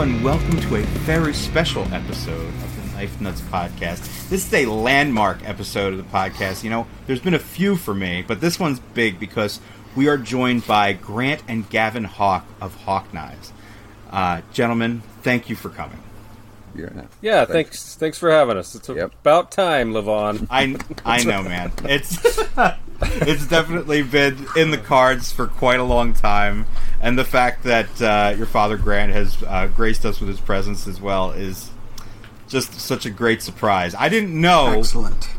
Hello, and welcome to a very special episode of the Knife Nuts Podcast. This is a landmark episode of the podcast. You know, there's been a few for me, but this one's big because we are joined by Grant and Gavin Hawk of Hawk Knives. Uh, gentlemen, thank you for coming. Yeah. Yeah, thanks. Thanks for having us. It's Yep. about time, Levon. I I know, man. It's it's definitely been in the cards for quite a long time, and the fact that uh, your father Grant has uh, graced us with his presence as well is just such a great surprise. I didn't know Excellent.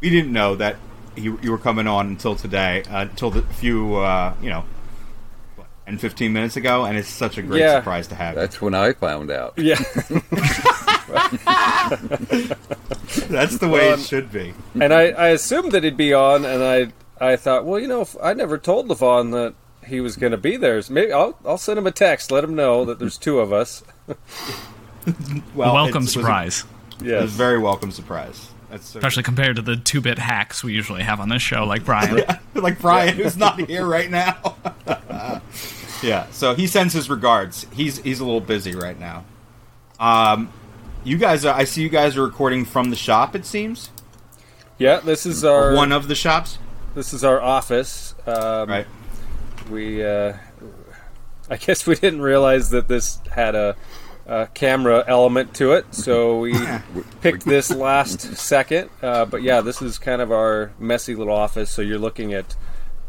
we didn't know that you, you were coming on until today, uh, until the few uh, you know, what, and fifteen minutes ago, and it's such a great Yeah. surprise to have. you. That's when I found out. Yeah, That's the way Well, it should be. and I, I assumed that he'd be on, and I I thought, well, you know, if I never told Levon that he was going to be there. So maybe I'll I'll send him a text, let him know that there's two of us. Well, welcome it was a- surprise, It was a very welcome surprise. That's so especially compared to the two-bit hacks we usually have on this show, like Brian. like Brian, who's not here right now. yeah, so he sends his regards. He's he's a little busy right now. Um, you guys, are, I see you guys are recording from the shop. It seems yeah, this is our one of the shops, this is our office. Um, right? We, uh, I guess we didn't realize that this had a, a camera element to it, so we picked this last second. Uh, but yeah, this is kind of our messy little office. So you're looking at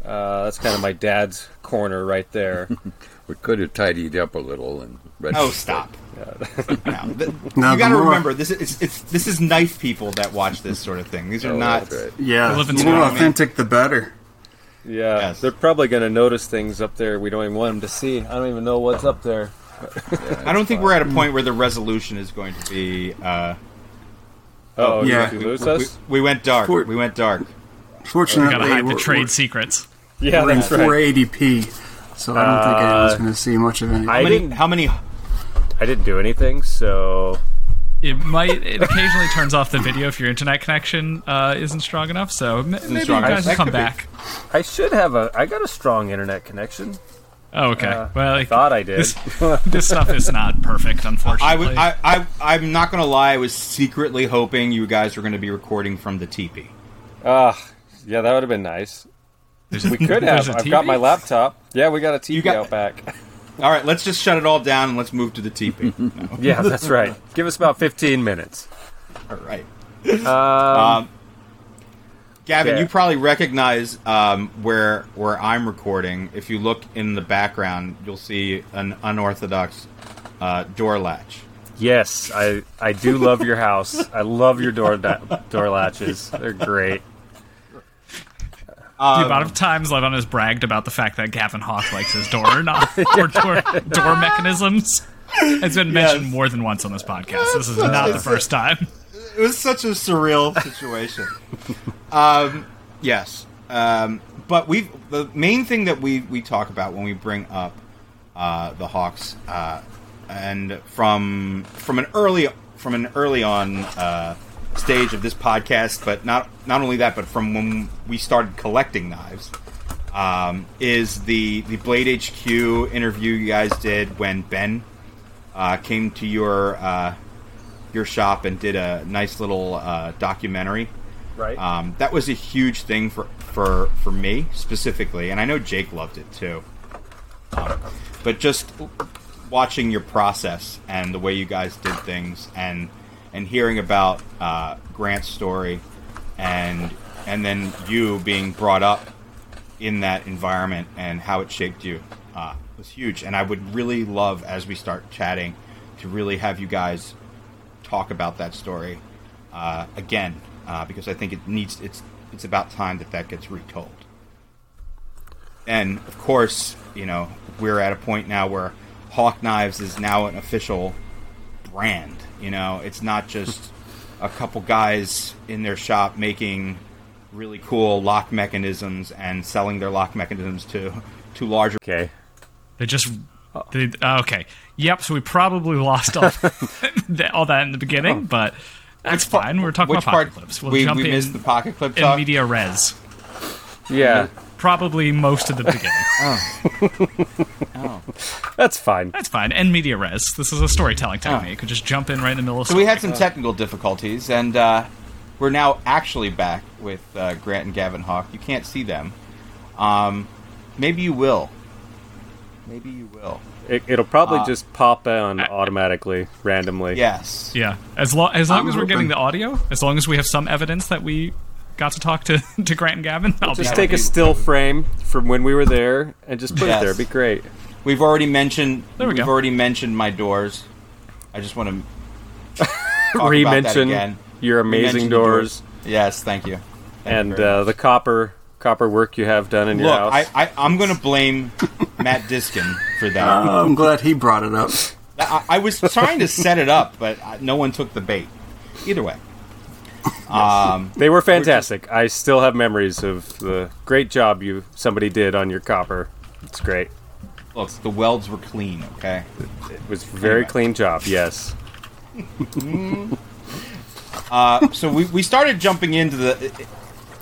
uh, that's kind of my dad's corner right there. We could have tidied up a little and read Oh, stop! No, th- No, you got to remember this is it's, it's this is knife people that watch this sort of thing. These are Oh, not. right. Yeah, We live in the more authentic, the better. Yeah, Yes. they're probably going to notice things up there we don't even want them to see. I don't even know what's up there. I don't think we're at a point where the resolution is going to be. Uh, Oh, yeah. did you lose we, us? we went dark. For- We went dark. Fortunately, We Fortunately, gotta hide the we're, trade we're, secrets. Yeah, we're in that's right. 480p, so I don't think anyone's going to see much of anything. How many? didn't- How many? I didn't do anything, so It might. It occasionally turns off the video if your internet connection uh, isn't strong enough. So m- maybe you strong enough. guys That will come could be. back. I should have a. I got a strong internet connection. Oh, okay. Uh, well, I thought I did. This, this stuff is not perfect, unfortunately. I would. I, I. I'm not gonna lie. I was secretly hoping you guys were going to be recording from the teepee. Ah, yeah, that would have been nice. There's a- We could have. I've got my laptop. Yeah, we got a TV got- out back. All right, let's just shut it all down and let's move to the teepee. No. yeah, that's right. Give us about 15 minutes. All right. Um, Um, Gavin, yeah. you probably recognize um, where where I'm recording. If you look in the background, you'll see an unorthodox uh, door latch. yes, I I do love your house. I love your door da- door latches. They're great. Um, the amount of times Levon has bragged about the fact that Gavin Hawk likes his door not or door, door mechanisms has been mentioned Yes. more than once on this podcast. This is not the first time. it was such a surreal situation. um, yes, um, but we the main thing that we we talk about when we bring up uh, the Hawks uh, and from from an early from an early on uh, stage of this podcast, but not not only that, but from when we started collecting knives. Um, is the the Blade HQ interview you guys did when Ben uh, came to your uh, your shop and did a nice little uh, documentary. Right. Um, that was a huge thing for, for for me specifically, and I know Jake loved it too. Um, but just watching your process and the way you guys did things, and and hearing about uh, Grant's story, and and then you being brought up in that environment and how it shaped you uh, was huge. And I would really love, as we start chatting, to really have you guys talk about that story uh, again uh, because I think it needs it's it's about time that that gets retold. And of course, you know we're at a point now where Hawk Knives is now an official brand. You know, it's not just a couple guys in their shop making really cool lock mechanisms and selling their lock mechanisms to to larger. okay. They just. They, uh, okay. Yep. So we probably lost all, that- all that in the beginning, but that's fine. We're talking Which about part? pocket clips. We'll we jump we in missed the pocket clip in talk. media res. Yeah. Probably most of the beginning. Oh. That's fine. That's fine. And media res. This is a storytelling technique. You could just jump in right in the middle of. So we had some technical difficulties, and uh, we're now actually back with uh, Grant and Gavin Hawk. You can't see them. Um, maybe you will. Maybe you will. It, it'll probably Uh, just pop on automatically, randomly. Yes. Yeah, as long as long I'm as we're getting the audio, as long as we have some evidence that we got to talk to to Grant and Gavin, I'll Just take a be- still frame from when we were there and just put Yes. it there. It'd be great. We've already mentioned. There we have go. already mentioned my doors. I just want to Re-mention again. your amazing Re-mention doors, Yes, thank you. Thank and very uh, the copper copper work you have done in your house. I, I, I'm going to blame Matt Diskin for that. Oh, I'm glad he brought it up. I, I was trying to set it up, but uh, no one took the bait. Either way. Um, They were fantastic. I still have memories of the great job you somebody did on your copper. It's great. look, the welds were clean. Okay. It was a very Anyway. clean job. Yes. Uh, so we, we started jumping into the.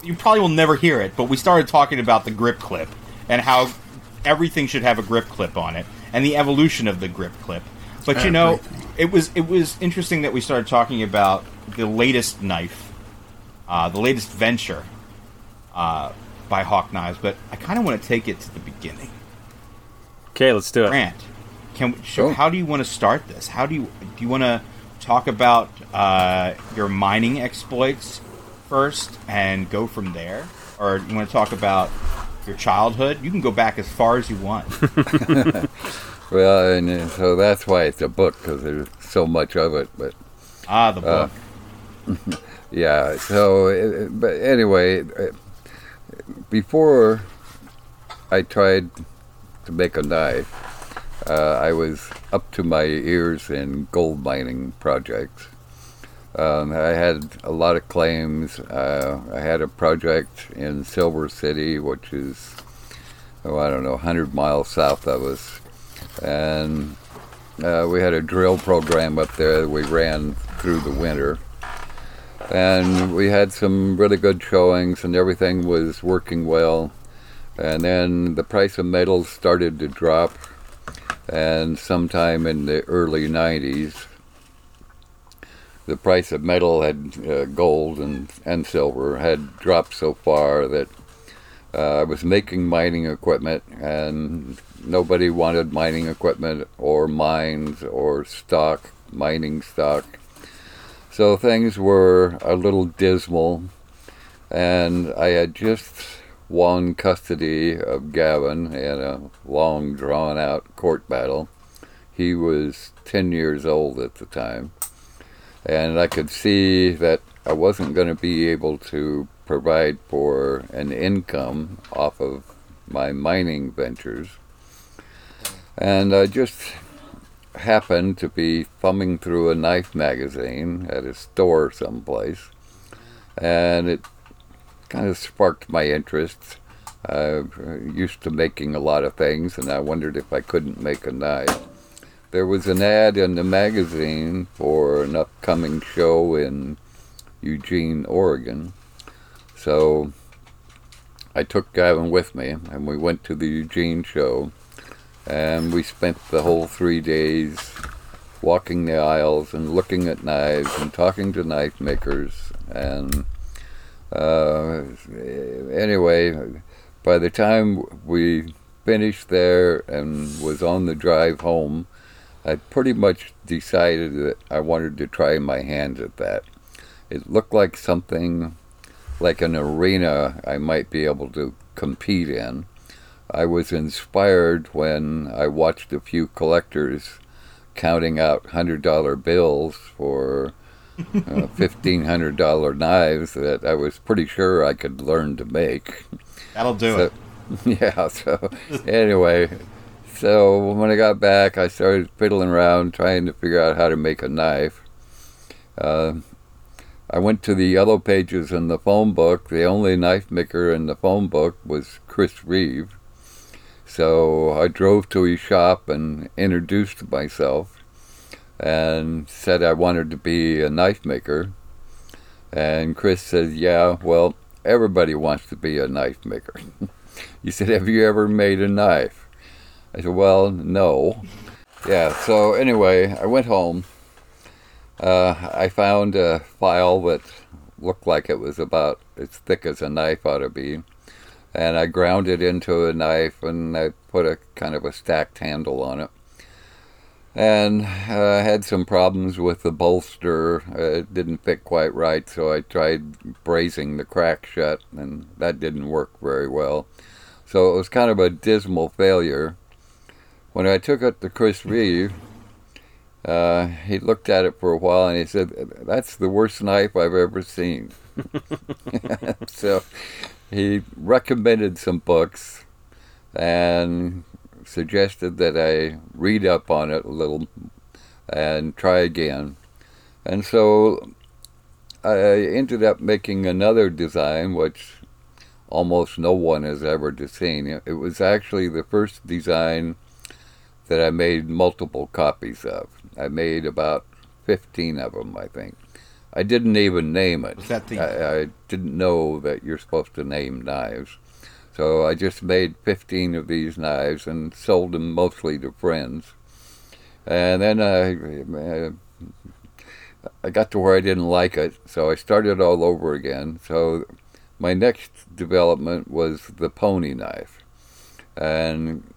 You probably will never hear it, but we started talking about the grip clip and how everything should have a grip clip on it and the evolution of the grip clip. But you know, it was it was interesting that we started talking about the latest knife, uh, the latest venture uh, by Hawk Knives. But I kind of want to take it to the beginning. Okay, let's do it. Grant, can we, Sure. how do you want to start this? How do you do you want to talk about uh, your mining exploits first and go from there, or do you want to talk about your childhood? You can go back as far as you want. Well, and uh, so that's why it's a book because there's so much of it. But ah, the book. yeah, so uh, but anyway, uh, before I tried to make a knife, uh, I was up to my ears in gold mining projects. Um, I had a lot of claims. Uh, I had a project in Silver City, which is, oh, I don't know, 100 miles south of us. And uh, we had a drill program up there that we ran through the winter. And we had some really good showings, and everything was working well. And then the price of metals started to drop. And sometime in the early 90s, the price of metal had uh, gold and, and silver had dropped so far that uh, I was making mining equipment and nobody wanted mining equipment or mines or stock, mining stock. So things were a little dismal and I had just won custody of Gavin in a long drawn out court battle. He was 10 years old at the time and I could see that I wasn't going to be able to provide for an income off of my mining ventures. And I just happened to be thumbing through a knife magazine at a store someplace, and it kind of sparked my interest. I'm uh, used to making a lot of things, and I wondered if I couldn't make a knife there was an ad in the magazine for an upcoming show in Eugene, Oregon. So I took Gavin with me and we went to the Eugene show and we spent the whole three days walking the aisles and looking at knives and talking to knife makers and uh, anyway by the time we finished there and was on the drive home I pretty much decided that I wanted to try my hands at that. It looked like something like an arena I might be able to compete in. I was inspired when I watched a few collectors counting out $100 bills for uh, $1,500 knives that I was pretty sure I could learn to make. That'll do So- it. yeah, so anyway, so when I got back, I started fiddling around trying to figure out how to make a knife. Uh, I went to the yellow pages in the phone book. The only knife maker in the phone book was Chris Reeve. So I drove to his shop and introduced myself and said I wanted to be a knife maker. And Chris said, Yeah, well, everybody wants to be a knife maker. He said, "Have you ever made a knife?" I said, "Well, no." Yeah. So anyway, I went home. Uh, I found a file that looked like it was about as thick as a knife ought to be, and I ground it into a knife, and I put a kind of a stacked handle on it and uh, had some problems with the bolster. Uh, it didn't fit quite right, so I tried brazing the crack shut, and that didn't work very well. So it was kind of a dismal failure. When I took it to Chris Reeve, uh, he looked at it for a while and he said, "That's the worst knife I've ever seen." so he recommended some books, and suggested that I read up on it a little and try again. And so I ended up making another design, which almost no one has ever seen. It was actually the first design that I made multiple copies of. I made about 15 of them, I think. I didn't even name it. Was that the- I, I didn't know that you're supposed to name knives. So I just made 15 of these knives and sold them mostly to friends. And then I, I got to where I didn't like it, so I started all over again. So my next development was the pony knife. And,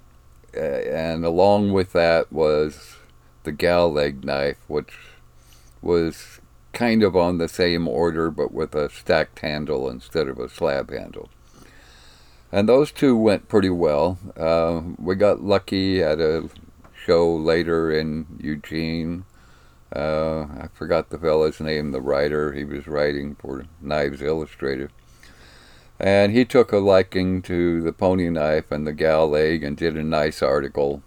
and along with that was the gal leg knife, which was kind of on the same order but with a stacked handle instead of a slab handle and those two went pretty well. Uh, we got lucky at a show later in Eugene. Uh, I forgot the fellow's name, the writer. He was writing for Knives Illustrated. And he took a liking to the pony knife and the gal leg and did a nice article.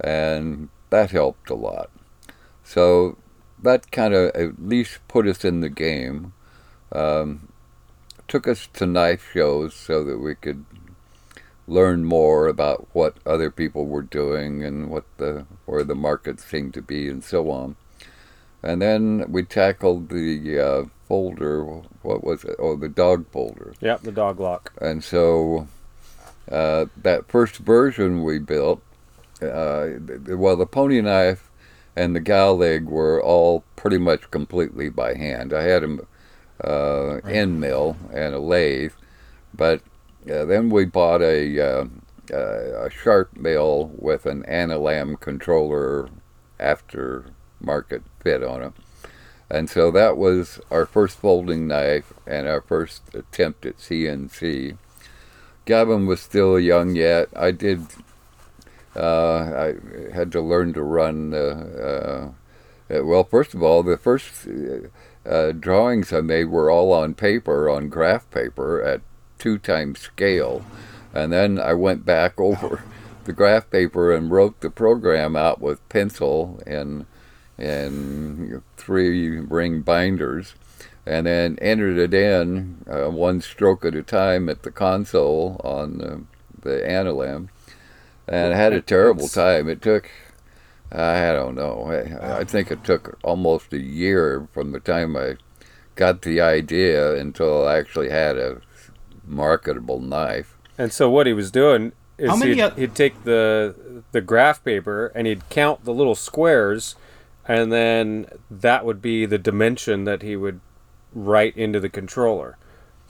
And that helped a lot. So that kind of at least put us in the game. Um, took us to knife shows so that we could learn more about what other people were doing and what the where the market seemed to be and so on. And then we tackled the uh, folder. What was it? Oh, the dog folder. Yep, the dog lock. And so uh, that first version we built, uh, well, the pony knife and the gal leg were all pretty much completely by hand. I had them uh, end mill and a lathe, but uh, then we bought a, uh, uh, a sharp mill with an Anilam controller aftermarket fit on it. And so that was our first folding knife and our first attempt at CNC. Gavin was still young yet. I did. Uh, I had to learn to run. Uh, uh, well, first of all, the first drawings I made were all on paper, on graph paper at two times scale. And then I went back over the graph paper and wrote the program out with pencil and and three ring binders, and then entered it in uh, one stroke at a time at the console on the, the and I had a terrible time. It took I don't know. I, I think it took almost a year from the time I got the idea until I actually had a marketable knife. And so what he was doing is How many he'd, oth- he'd take the the graph paper and he'd count the little squares, and then that would be the dimension that he would write into the controller.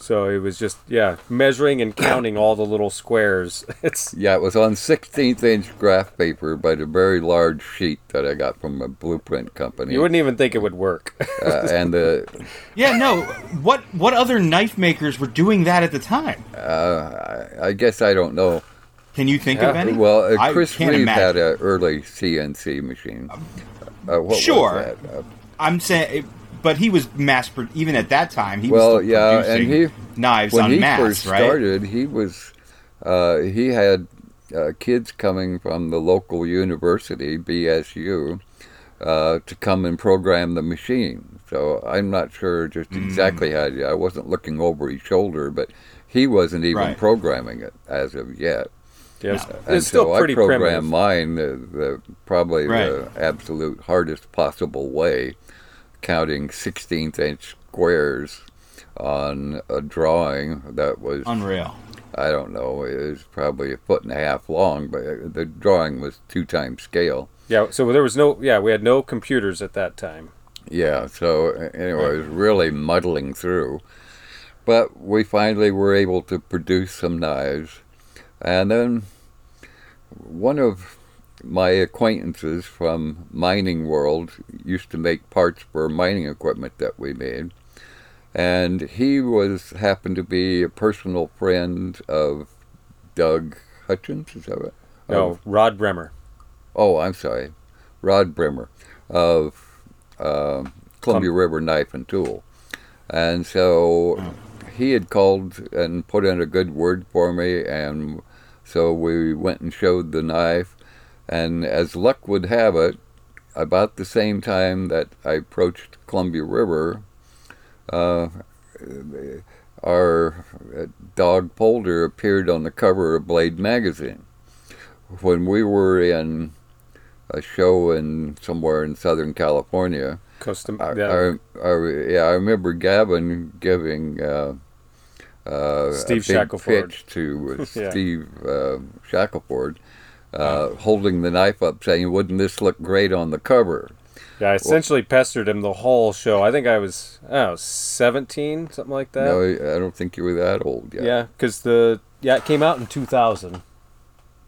So it was just yeah measuring and counting all the little squares. It's Yeah, it was on 16th inch graph paper, but a very large sheet that I got from a blueprint company. you wouldn't even think it would work. uh, and the Yeah, no. What what other knife makers were doing that at the time? uh, I, I guess I don't know. Can you think of any? Well, uh, Chris can't Reeve had an early CNC machine. Uh, what was Sure. that? Uh, I'm saying, but he was mass pro- even at that time. He well, was still yeah, and producing he knives when on he mass, first right? started, he was uh, he had uh, kids coming from the local university, BSU, uh, to come and program the machine. So I'm not sure just Mm. exactly how. I wasn't looking over his shoulder, but he wasn't even Right. programming it as of yet. Yeah, it's, And it's still so pretty I programmed primitive. mine the, the probably Right. the absolute hardest possible way, counting 16th inch squares on a drawing that was Unreal. I don't know, it was probably a foot and a half long, but the drawing was two times scale. Yeah, so there was no, yeah, we had no computers at that time. Yeah, so anyway, it was really muddling through. But we finally were able to produce some knives. And then one of my acquaintances from mining world used to make parts for mining equipment that we made. And he was happened to be a personal friend of Doug Hutchins, is that right? No, Of- Rod Bremer. oh, I'm sorry, Rod Bremer of um Columbia River Knife and Tool. And so he had called and put in a good word for me, and so we went and showed the knife. And as luck would have it, about the same time that I approached Columbia River, uh, our uh, dog folder appeared on the cover of Blade magazine. When we were in a show in somewhere in Southern California, Custom. I, yeah. I, I, yeah, I remember Gavin giving uh, uh, Steve a big Shackleford. pitch to Yeah. Steve uh, Shackleford, uh, holding the knife up, saying, "Wouldn't this look great on the cover?" yeah, I essentially pestered him the whole show. I think I was, I don't know, 17, something like that. no, I don't think you were that old yet. yeah, because the, yeah, it came out in 2000.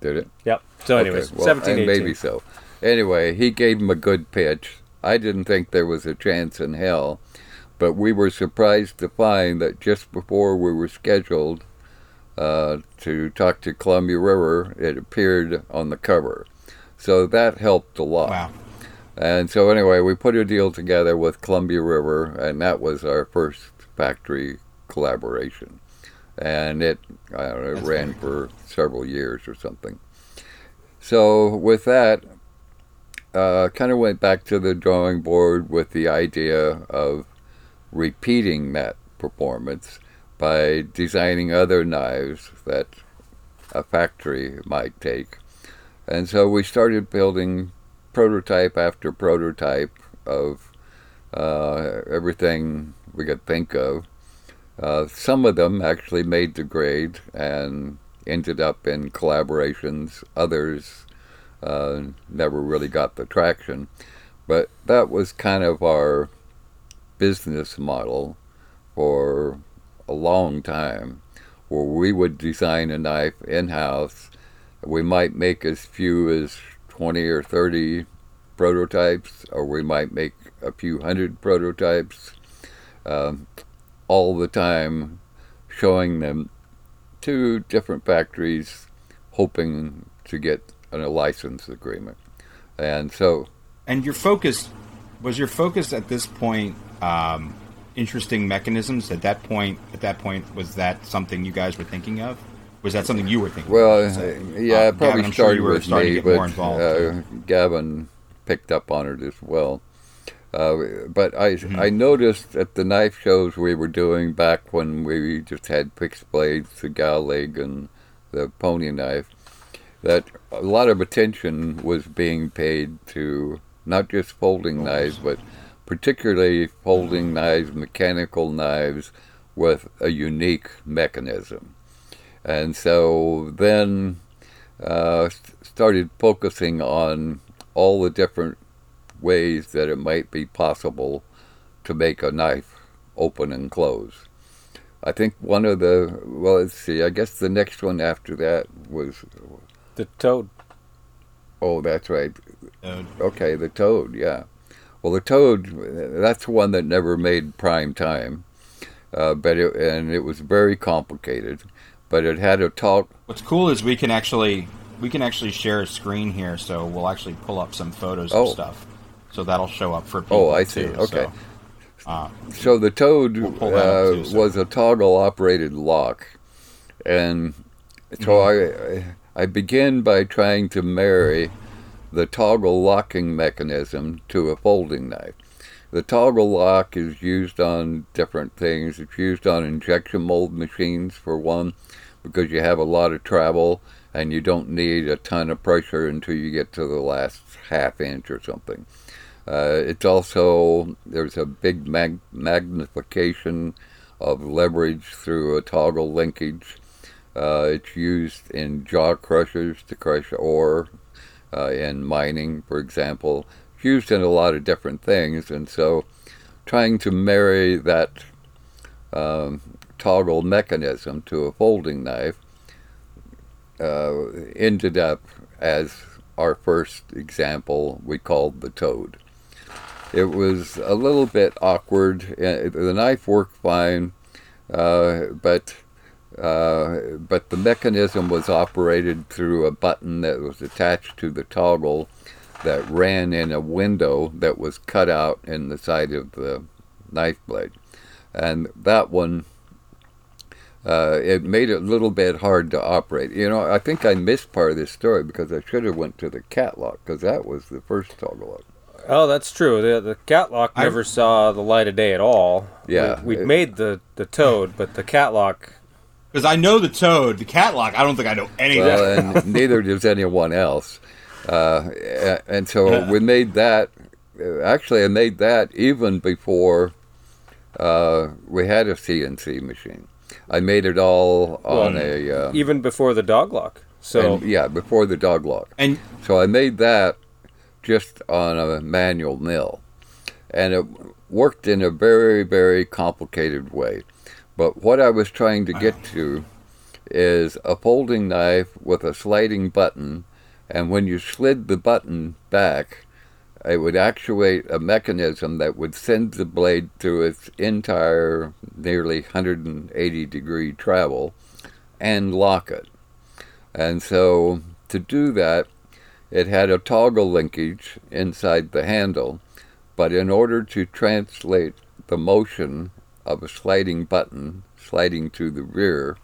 Did it? Yep. So, anyways, Okay, well, 17, and 18. maybe so. Anyway, he gave him a good pitch. I didn't think there was a chance in hell, but we were surprised to find that just before we were scheduled uh, to talk to Columbia River, it appeared on the cover. So that helped a lot. Wow. And so anyway, we put a deal together with Columbia River, and that was our first factory collaboration. And it, know, it That's ran for several years or something. So with that, uh, kind of went back to the drawing board with the idea of repeating that performance by designing other knives that a factory might take. And so we started building prototype after prototype of uh, everything we could think of. Uh, some of them actually made the grade and ended up in collaborations. Others uh, never really got the traction. But that was kind of our business model for a long time, where we would design a knife in house. We might make as few as 20 or 30 prototypes, or we might make a few hundred prototypes, um, all the time showing them to different factories, hoping to get a license agreement. And so And your focus was your focus at this point um, interesting mechanisms. At that point, at that point, was that something you guys were thinking of? Was that something you were thinking? Well, of? So, yeah, it probably Gavin, I'm sure you were with me, to get more but uh, Gavin picked up on it as well. Uh, but I, Mm-hmm. I noticed at the knife shows we were doing back when we just had fixed blades, the gal leg and the pony knife, that a lot of attention was being paid to not just folding knives, but particularly folding knives, mechanical knives with a unique mechanism. And so then uh, started focusing on all the different ways that it might be possible to make a knife open and close. I think one of the, well, let's see, I guess the next one after that was, The Toad. oh, that's right. Uh, Okay, the Toad, yeah. Well, the Toad, that's the one that never made prime time, uh, but it, and it was very complicated, but it had a talk, what's cool is we can actually we can actually share a screen here, so we'll actually pull up some photos Oh. of stuff. So that'll show up for people. Oh, I see. too, Okay. so, uh, So the Toad We'll pull that up uh, too, so- was a toggle operated lock, and so Mm-hmm. I I began by trying to marry the toggle locking mechanism to a folding knife. The toggle lock is used on different things. It's used on injection mold machines for one, because you have a lot of travel and you don't need a ton of pressure until you get to the last half inch or something. Uh, it's also there's a big mag- magnification of leverage through a toggle linkage, Uh, it's used in jaw crushers to crush ore, uh, in mining, for example. Used in a lot of different things, and so trying to marry that um, toggle mechanism to a folding knife uh, ended up as our first example we called the toad. It was a little bit awkward. Uh, The knife worked fine, uh, but uh, but the mechanism was operated through a button that was attached to the toggle that ran in a window that was cut out in the side of the knife blade, and that one. Uh, it made it a little bit hard to operate. You know, I think I missed part of this story because I should have went to the cat lock because that was the first toggle lock. Oh, that's true. The the catlock I- never saw the light of day at all. Yeah, we, it- would made the the toad, but the catlock. Because I know the toad, the catlock. I don't think I know any of that. well, and neither does anyone else. Uh, and so we made that. uh, Actually, I made that even before uh, we had a CNC machine. I made it all on Well, a uh, even before the dog lock. So and, yeah before the dog lock. And So I made that just on a manual mill. And it worked in a very, very complicated way. But what I was trying to uh-huh. get to is a folding knife with a sliding button. And when you slid the button back, it would actuate a mechanism that would send the blade through its entire nearly 180 degree travel and lock it. And so to do that, it had a toggle linkage inside the handle, but in order to translate the motion of a sliding button sliding to the rear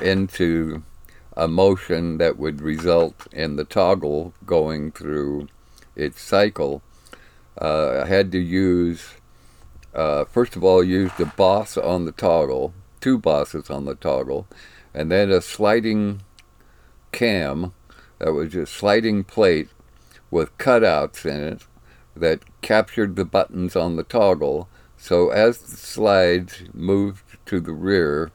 into a motion that would result in the toggle going through its cycle, uh, I had to use, uh, first of all, use the boss on the toggle, two bosses on the toggle, and then a sliding cam that was a sliding plate with cutouts in it that captured the buttons on the toggle. So as the slides moved to the rear,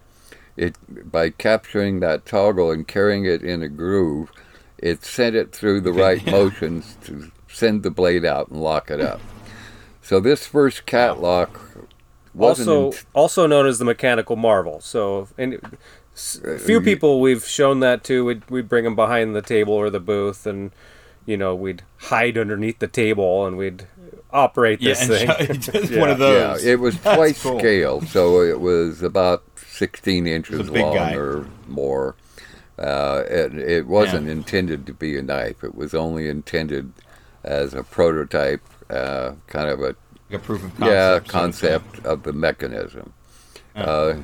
it by capturing that toggle and carrying it in a groove, it sent it through the right motions to send the blade out and lock it up. So this first cat lock wasn't also also known as the mechanical marvel. So and few uh, people we've shown that to. We'd we'd bring them behind the table or the booth, and you know we'd hide underneath the table and we'd operate this and thing. just Yeah. one of those. Yeah, it was That's twice cool. scale, so it was about 16 inches It's a big long guy. or more. Uh, it, it wasn't intended to be a knife. It was only intended as a prototype, uh, kind of a Like a proof of concept. yeah sort of of the mechanism. Yeah. Uh,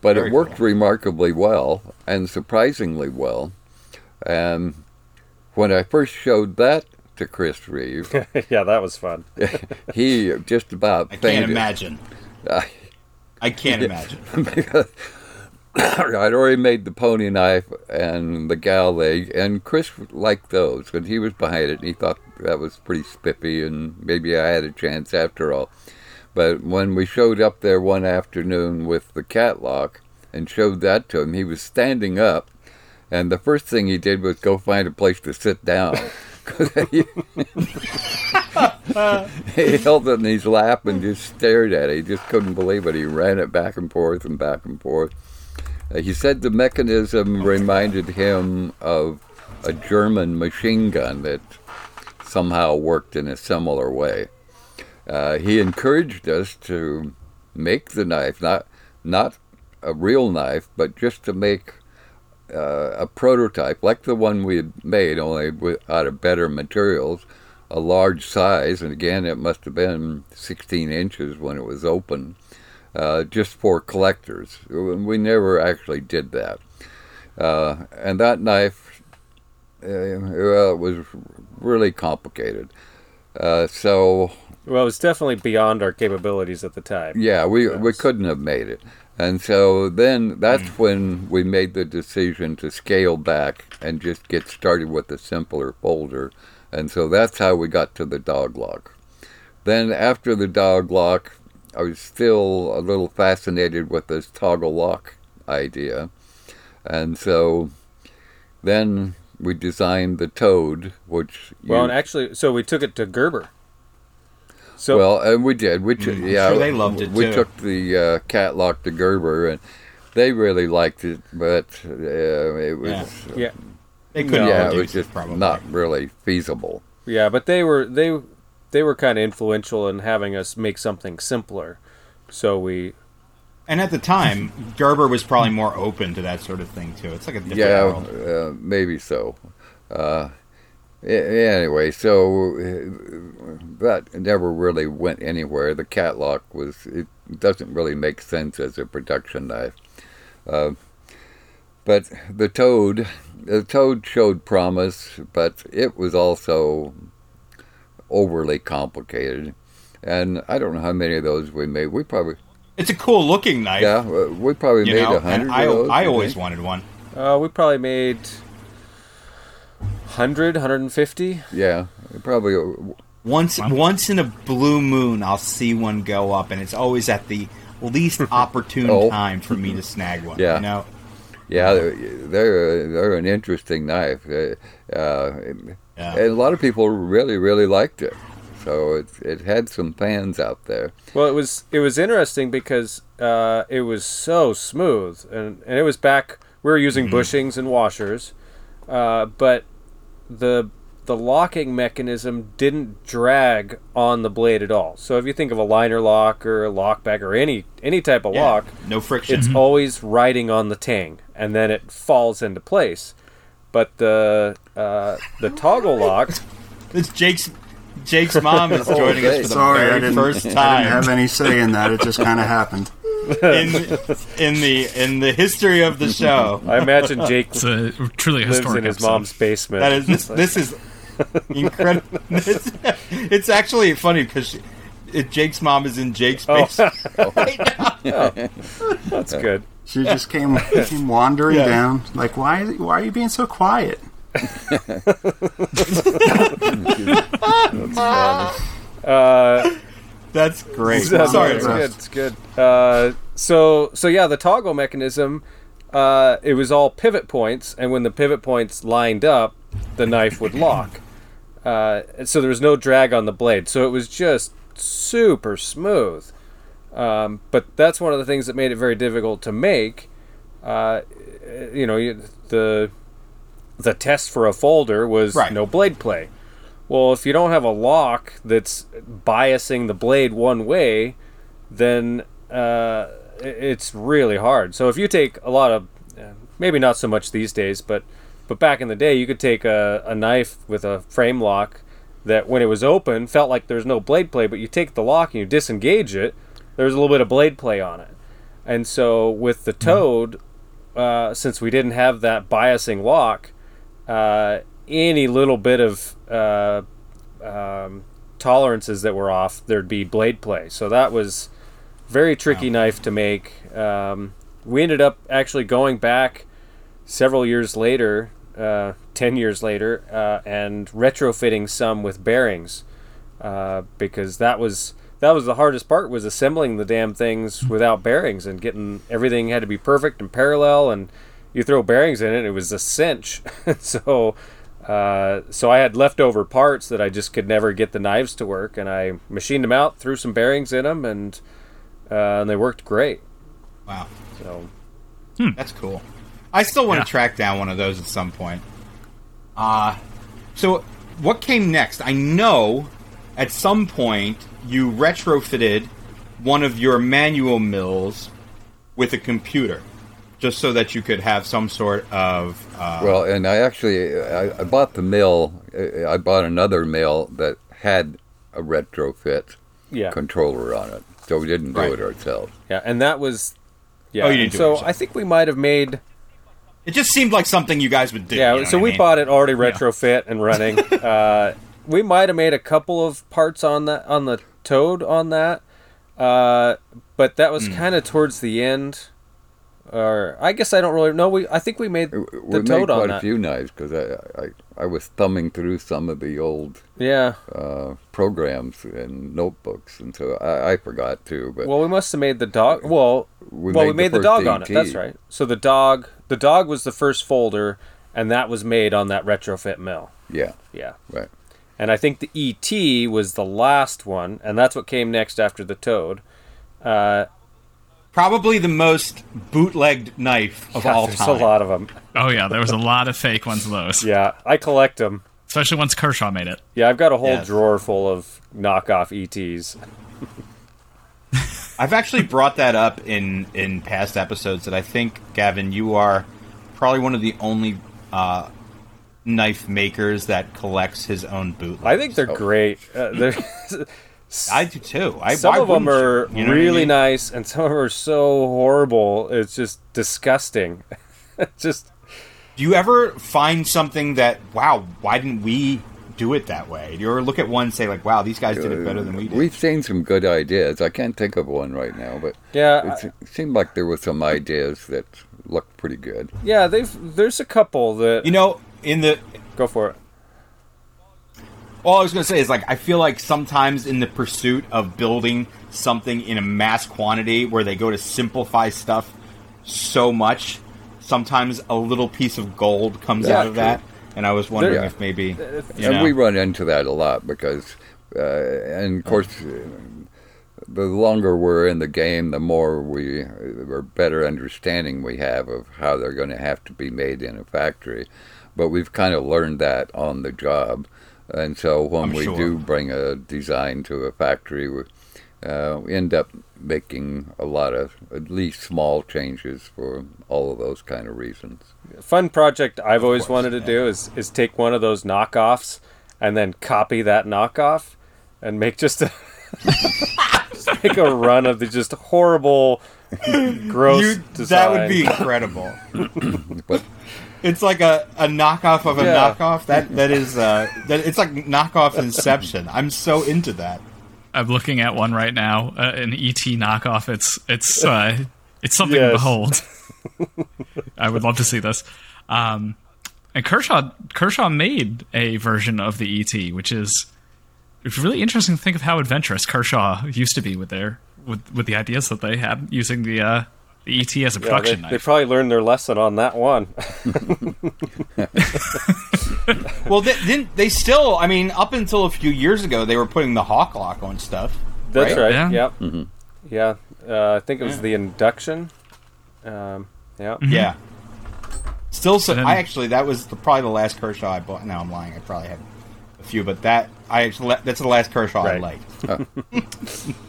but Very it worked cool. remarkably well and surprisingly well. And when I first showed that to Chris Reeve, yeah, that was fun. he just about I can't imagine. I- I can't imagine. because I'd already made the pony knife and the gal leg, and Chris liked those, and he was behind it, and he thought that was pretty spiffy, and maybe I had a chance after all. But when we showed up there one afternoon with the catlock and showed that to him, he was standing up, and the first thing he did was go find a place to sit down. he held it in his lap and just stared at it. He just couldn't believe it. He ran it back and forth and back and forth. Uh, he said the mechanism reminded him of a German machine gun that somehow worked in a similar way. Uh, he encouraged us to make the knife, not not a real knife, but just to make uh, a prototype like the one we had made, only with, out of better materials, a large size, and again, it must have been 16 inches when it was open, uh, just for collectors. We never actually did that. Uh, and that knife, uh, well, it was really complicated. Uh, so Well, it was definitely beyond our capabilities at the time. yeah, we we couldn't have made it, and so then that's mm. when we made the decision to scale back and just get started with a simpler folder, and so that's how we got to the dog lock. Then after the dog lock, I was still a little fascinated with this toggle lock idea, and so then we designed the Toad, which Well, you- and actually, so we took it to Gerber. So well, and we did. We took, yeah, sure they loved it, We too. took the uh, catlock to Gerber, and they really liked it, but uh, it was Yeah. yeah, They couldn't yeah, it was just probably. not really feasible. yeah, but they were they they were kind of influential in having us make something simpler. So we And at the time, Gerber was probably more open to that sort of thing too. It's like a different Yeah, world. uh, maybe so. Uh, a- anyway, so uh, that never really went anywhere. The catlock was it doesn't really make sense as a production knife. Uh, but the toad, the toad showed promise, but it was also overly complicated. And I don't know how many of those we made. We probably, It's a cool looking knife. yeah, uh, we probably You made know, a hundred. I, of those, I always wanted one. uh, we probably made 100, 150. Yeah, probably uh, Once once in a blue moon, I'll see one go up, and it's always at the least opportune Oh. time for me to snag one. Yeah. You know, Yeah, they're they're, they're an interesting knife, uh, Yeah. and a lot of people really really liked it. So it it had some fans out there. Well, it was it was interesting because uh, it was so smooth, and, and it was back. We were using bushings and washers, uh, but the the locking mechanism didn't drag on the blade at all. So if you think of a liner lock or a lock back or any any type of Yeah. lock, no friction. it's always riding on the tang, and then it falls into place. But the uh, the toggle lock, It's Jake's Jake's mom is oh, joining us for the Sorry, I very didn't, first I didn't have any say in that. It just kind of happened. in in the in the history of the show. I imagine Jake It's a truly lives historic in his episode. mom's basement. That is this, this is incredible. It's, it's actually funny because Jake's mom is in Jake's Oh. basement right now. Oh, that's good. She just came, came wandering Yeah. down. Like, why? Why are you being so quiet? Uh, That's great. That's Sorry, it's good. It's good. Uh, so so yeah, the toggle mechanism. Uh, it was all pivot points, and when the pivot points lined up, the knife would lock. Uh, and so there was no drag on the blade, so it was just super smooth. Um, but that's one of the things that made it very difficult to make. Uh, you know, you- the the test for a folder was Right. no blade play. Well, if you don't have a lock that's biasing the blade one way, then uh, it's really hard. So if you take a lot of, uh, maybe not so much these days, but but back in the day, you could take a, a knife with a frame lock that when it was open felt like there's no blade play, but you take the lock and you disengage it, there's a little bit of blade play on it. And so with the Toad, uh, since we didn't have that biasing lock, uh, any little bit of uh, um, tolerances that were off, there'd be blade play. So that was very tricky knife to make. Um, we ended up actually going back several years later, uh, ten years later, uh, and retrofitting some with bearings uh, because that was that was the hardest part was assembling the damn things without bearings and getting everything had to be perfect and parallel and you throw bearings in it it was a cinch so uh, so I had leftover parts that I just could never get the knives to work and I machined them out threw some bearings in them and uh, and they worked great Wow, so that's cool. I still want Yeah. to track down one of those at some point. Uh so what came next? I know at some point you retrofitted one of your manual mills with a computer, just so that you could have some sort of uh, Well, and I actually I, I bought the mill. I I bought another mill that had a retrofit yeah controller on it, so we didn't do Right. it ourselves. yeah and that was yeah Oh, you didn't do so yourself. I think we might have made It just seemed like something you guys would do. Yeah, you know so we mean? bought it already retrofit and running. uh, we might have made a couple of parts on that on the Toad on that, uh, but that was kind of towards the end. Or I guess I don't really know. We I think we made We the made Toad on quite a that. few knives because I, I I was thumbing through some of the old Yeah. uh, programs and notebooks, and so I, I forgot too. But Well, we must have made the dog. Well, we well, made we made the, first dog on it. That's right. So the dog, the dog was the first folder, and that was made on that retrofit mill. Yeah, Yeah. right. And I think the ET was the last one, and that's what came next after the Toad. Uh, Probably the most bootlegged knife of yeah, all there's time. a lot of them. Oh yeah, there was a lot of fake ones of those, Yeah, I collect them. especially once Kershaw made it. Yeah, I've got a whole Yes. drawer full of knockoff ETs. I've actually brought that up in in past episodes that I think Gavin, you are probably one of the only uh, knife makers that collects his own bootleg. I think they're Oh. great. Uh, they're, I do too. I, some of them are you? You know what I really mean? nice, and some of them are so horrible. It's just disgusting. Just Do you ever find something that wow, why didn't we do it that way? Do you ever look at one and say like, wow, these guys did it better than we did? We've seen some good ideas. I can't think of one right now, but yeah, it, it seemed like there were some ideas that looked pretty good. yeah. They've there's a couple that you know, in the go for it. All I was going to say is like I feel like sometimes in the pursuit of building something in a mass quantity where they go to simplify stuff so much, sometimes a little piece of gold comes Yeah, out of true. that. And I was wondering Yeah. if maybe you and know, we run into that a lot because, uh, and of course, uh, the longer we're in the game, the more we, or better understanding we have of how they're going to have to be made in a factory. But we've kind of learned that on the job, and so when I'm we sure. do bring a design to a factory, we uh, we end up making a lot of at least small changes for all of those kind of reasons. fun project I've always course, wanted to yeah. do is is take one of those knockoffs and then copy that knockoff and make just a just make a run of the just horrible, gross you, design. that would be incredible. But It's like a, a knockoff of a Yeah. knockoff. That that is uh, that it's like knockoff Inception. I'm so into that. I'm looking at one right now, uh, an ET knockoff. It's it's uh, it's something to behold. I would love to see this. Um, and Kershaw Kershaw made a version of the ET, which is it's really interesting to think of how adventurous Kershaw used to be with their with with the ideas that they had using the uh, the ET as a Yeah, they, production they knife. probably learned their lesson on that one. Well, they, didn't they still? I mean, up until a few years ago, they were putting the hawk lock on stuff. That's Right? right. Yeah. Yep. Mm-hmm. Yeah. Uh, I think it was Yeah. the induction. Um, yeah. Yeah. Still, so I actually that was the, probably the last Kershaw I bought. Now I'm lying. I probably had a few, but that I actually that's the last Kershaw I Right. liked.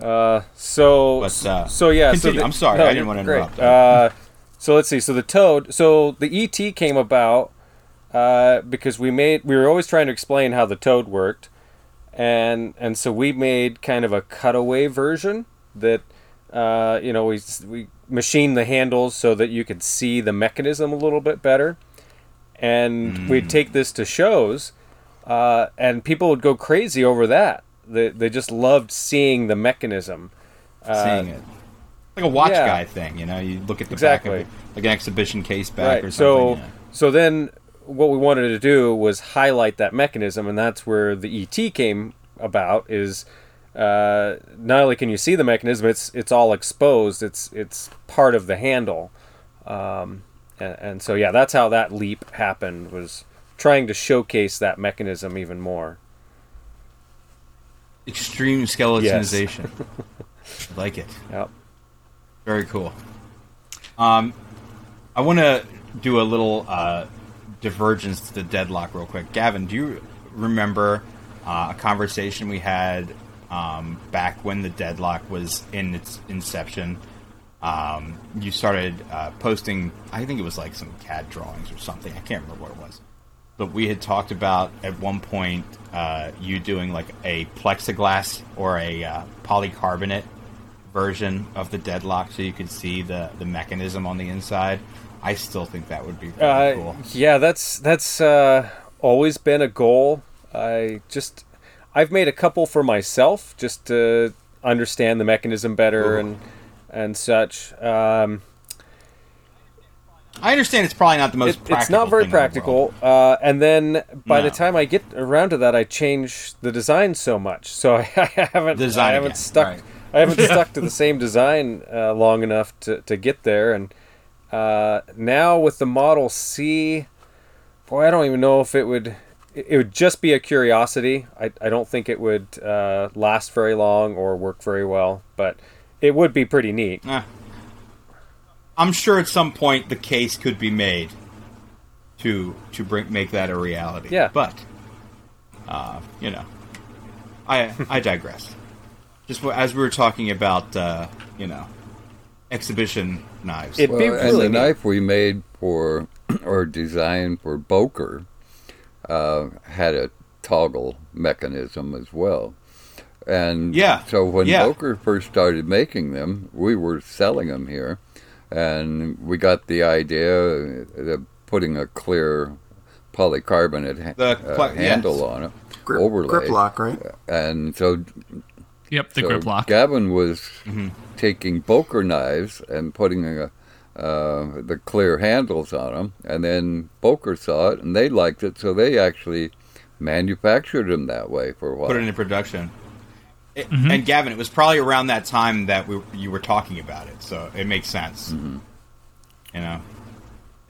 Uh, so But, uh, so yeah. continue. So the- I'm sorry, no, I didn't wanna great. interrupt. Uh, so let's see. So the Toad. So the ET came about uh, because we made. We were always trying to explain how the Toad worked, and and so we made kind of a cutaway version that uh, you know we we machined the handles so that you could see the mechanism a little bit better, and we'd take this to shows, uh, and people would go crazy over that. They they just loved seeing the mechanism. Seeing it like a watch Uh, yeah. guy thing, you know. You look at the Exactly. back of it, like an exhibition case back or something. So yeah. so then what we wanted to do was highlight that mechanism, and that's where the ET came about. Is uh, not only can you see the mechanism, it's it's all exposed. It's it's part of the handle, um, and, and so yeah, that's how that leap happened. Was trying to showcase that mechanism even more. Extreme skeletonization. I like it. Yep. Very cool. Um, I want to do a little uh, divergence to the deadlock real quick. Gavin, do you remember uh, a conversation we had um, back when the deadlock was in its inception? Um, you started uh, posting, I think it was like some CAD drawings or something. I can't remember what it was. But we had talked about at one point uh, you doing like a plexiglass or a uh, polycarbonate version of the deadlock so you could see the, the mechanism on the inside. I still think that would be really Uh, cool. Yeah, that's that's uh, always been a goal. I just I've made a couple for myself just to understand the mechanism better Ooh. and and such. Um, I understand it's probably not the most it- practical. it's not very thing in the world. practical. Uh, and then by the time I get around to that, I change the design so much. So I, haven't Design I haven't again, stuck. right. I haven't stuck to the same design uh, long enough to, to get there. And uh, now with the Model C, boy, I don't even know if it would. It would just be a curiosity. I, I don't think it would uh, last very long or work very well, but it would be pretty neat. Eh. I'm sure at some point the case could be made to to bring make that a reality. Yeah. But uh, you know, I I digress. Just as we were talking about, uh, you know, exhibition knives. It'd be Well, really and neat. knife we made for or designed for Boker uh, had a toggle mechanism as well. And Yeah, so when yeah. Boker first started making them, we were selling them here, and we got the idea of putting a clear polycarbonate ha- The uh, handle yes. on it, Grip, overlay, grip lock, right? and so Yep, the so grip lock. Gavin was Mm-hmm. taking Boker knives and putting a, uh, the clear handles on them, and then Boker saw it and they liked it, so they actually manufactured them that way for a while. put it into production. It, And Gavin, it was probably around that time that we, you were talking about it, so it makes sense. You know,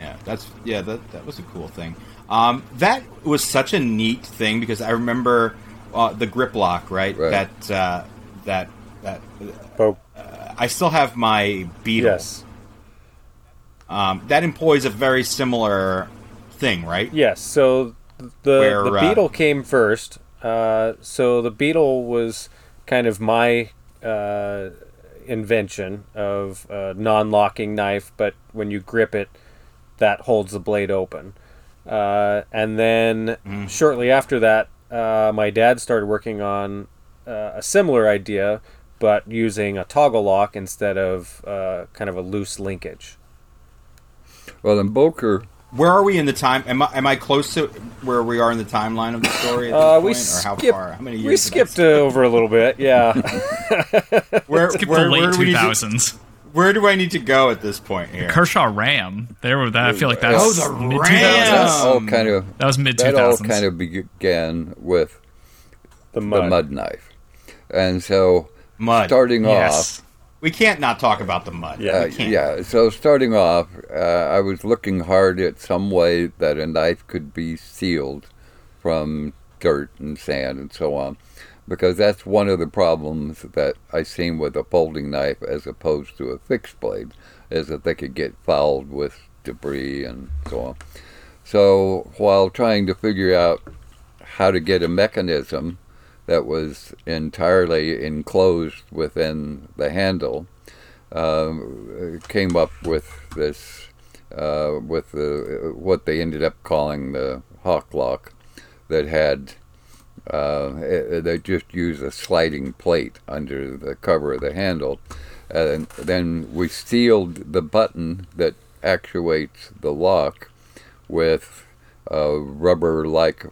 yeah, that's yeah, that that was a cool thing. Um, that was such a neat thing because I remember uh, the grip lock, right? Right. That uh, that that Bo- I still have my Beetle. yes. Um, that employs a very similar thing, right? Yes. So the Where, the uh, beetle came first. Uh, so the beetle was kind of my uh, invention of a non-locking knife, but when you grip it, that holds the blade open. Uh, and then Mm. shortly after that, uh, my dad started working on uh, a similar idea, but using a toggle lock instead of uh, kind of a loose linkage. Well, in Boker, Where are we in the time? Am I, am I close to where we are in the timeline of the story? At this Uh, point, we or how skipped. far? How many years? we skipped over a little bit. Yeah. Where, Skip where, the late where do we two need to- thousands. Where do I need to go at this point here? Kershaw Ram. There were that. I feel like that's Oh, the mid two Ram! that all kind of That was mid two thousands. that all kind of began with the mud. the mud knife, and so Mud. starting off. We can't not talk about the mud. Yeah. Uh, yeah, so starting off, uh, I was looking hard at some way that a knife could be sealed from dirt and sand and so on, because that's one of the problems that I seen with a folding knife as opposed to a fixed blade, is that they could get fouled with debris and so on. So while trying to figure out how to get a mechanism that was entirely enclosed within the handle, um, came up with this, uh, with the what they ended up calling the hawk lock, that had uh, it, they just used a sliding plate under the cover of the handle, and then we sealed the button that actuates the lock with a rubber-like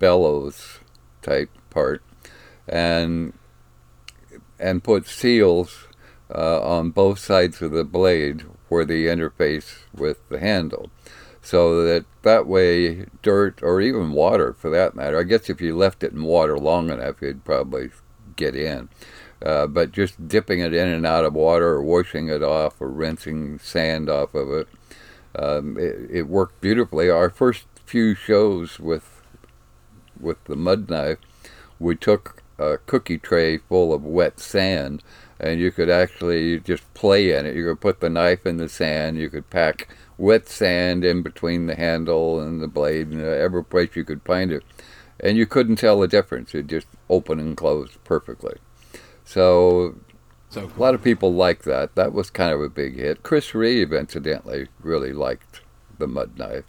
bellows type part, and and put seals uh, on both sides of the blade where they interface with the handle. So that that way, dirt or even water for that matter, I guess if you left it in water long enough, it'd probably get in. Uh, but just dipping it in and out of water or washing it off or rinsing sand off of it, um, it, it worked beautifully. Our first few shows with with the mud knife, we took a cookie tray full of wet sand, and you could actually just play in it. You could put the knife in the sand. You could pack wet sand in between the handle and the blade, and every place you could find it, and you couldn't tell the difference. It just opened and closed perfectly. So So a lot of people like that. That was kind of a big hit. Chris Reeve, incidentally, really liked the mud knife,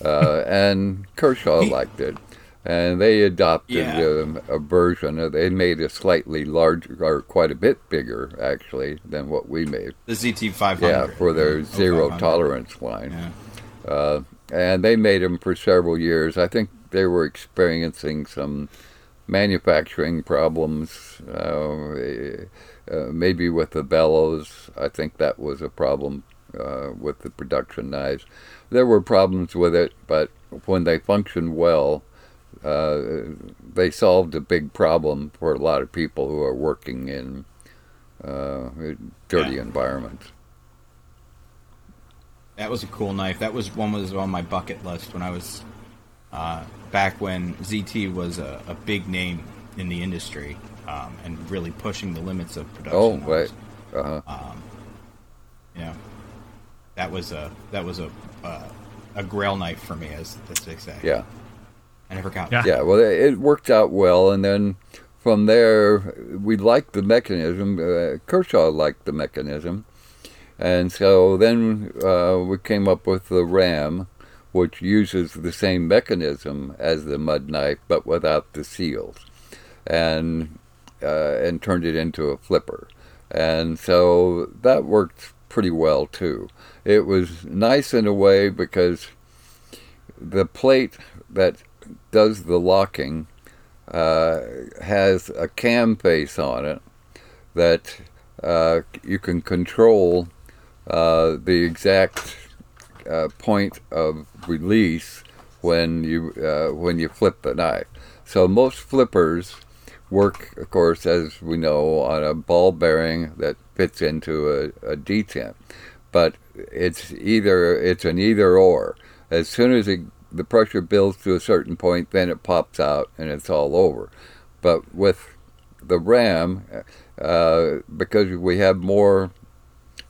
uh, and Kershaw liked it. And they adopted Yeah. um, a version. Of, they made a slightly larger, or quite a bit bigger, actually, than what we made. the ZT five hundred. Yeah, for their zero 0500. tolerance line. Yeah. Uh, and they made them for several years. I think they were experiencing some manufacturing problems, uh, uh, maybe with the bellows. I think that was a problem uh, with the production knives. There were problems with it, but when they functioned well, uh, they solved a big problem for a lot of people who are working in uh, dirty Yeah. environment. That was a cool knife. That was one was on my bucket list when I was uh, back when ZT was a, a big name in the industry um, and really pushing the limits of production. Oh, right. Uh-huh. Yeah, that was a that was a uh, a grail knife for me, as as they say. yeah. I never got. Yeah. Yeah, well, it it worked out well, and then from there, we liked the mechanism. Uh, Kershaw liked the mechanism, and so then uh, we came up with the Ram, which uses the same mechanism as the mud knife, but without the seals, and uh, and turned it into a flipper, and so that worked pretty well too. It was nice in a way because the plate that does the locking uh, has a cam face on it that uh, you can control uh, the exact uh, point of release when you uh, when you flip the knife. So most flippers work, of course, as we know, on a ball bearing that fits into a, a detent. But it's either it's an either or. As soon as it, the pressure builds to a certain point, then it pops out and it's all over. But with the RAM, uh, because we have more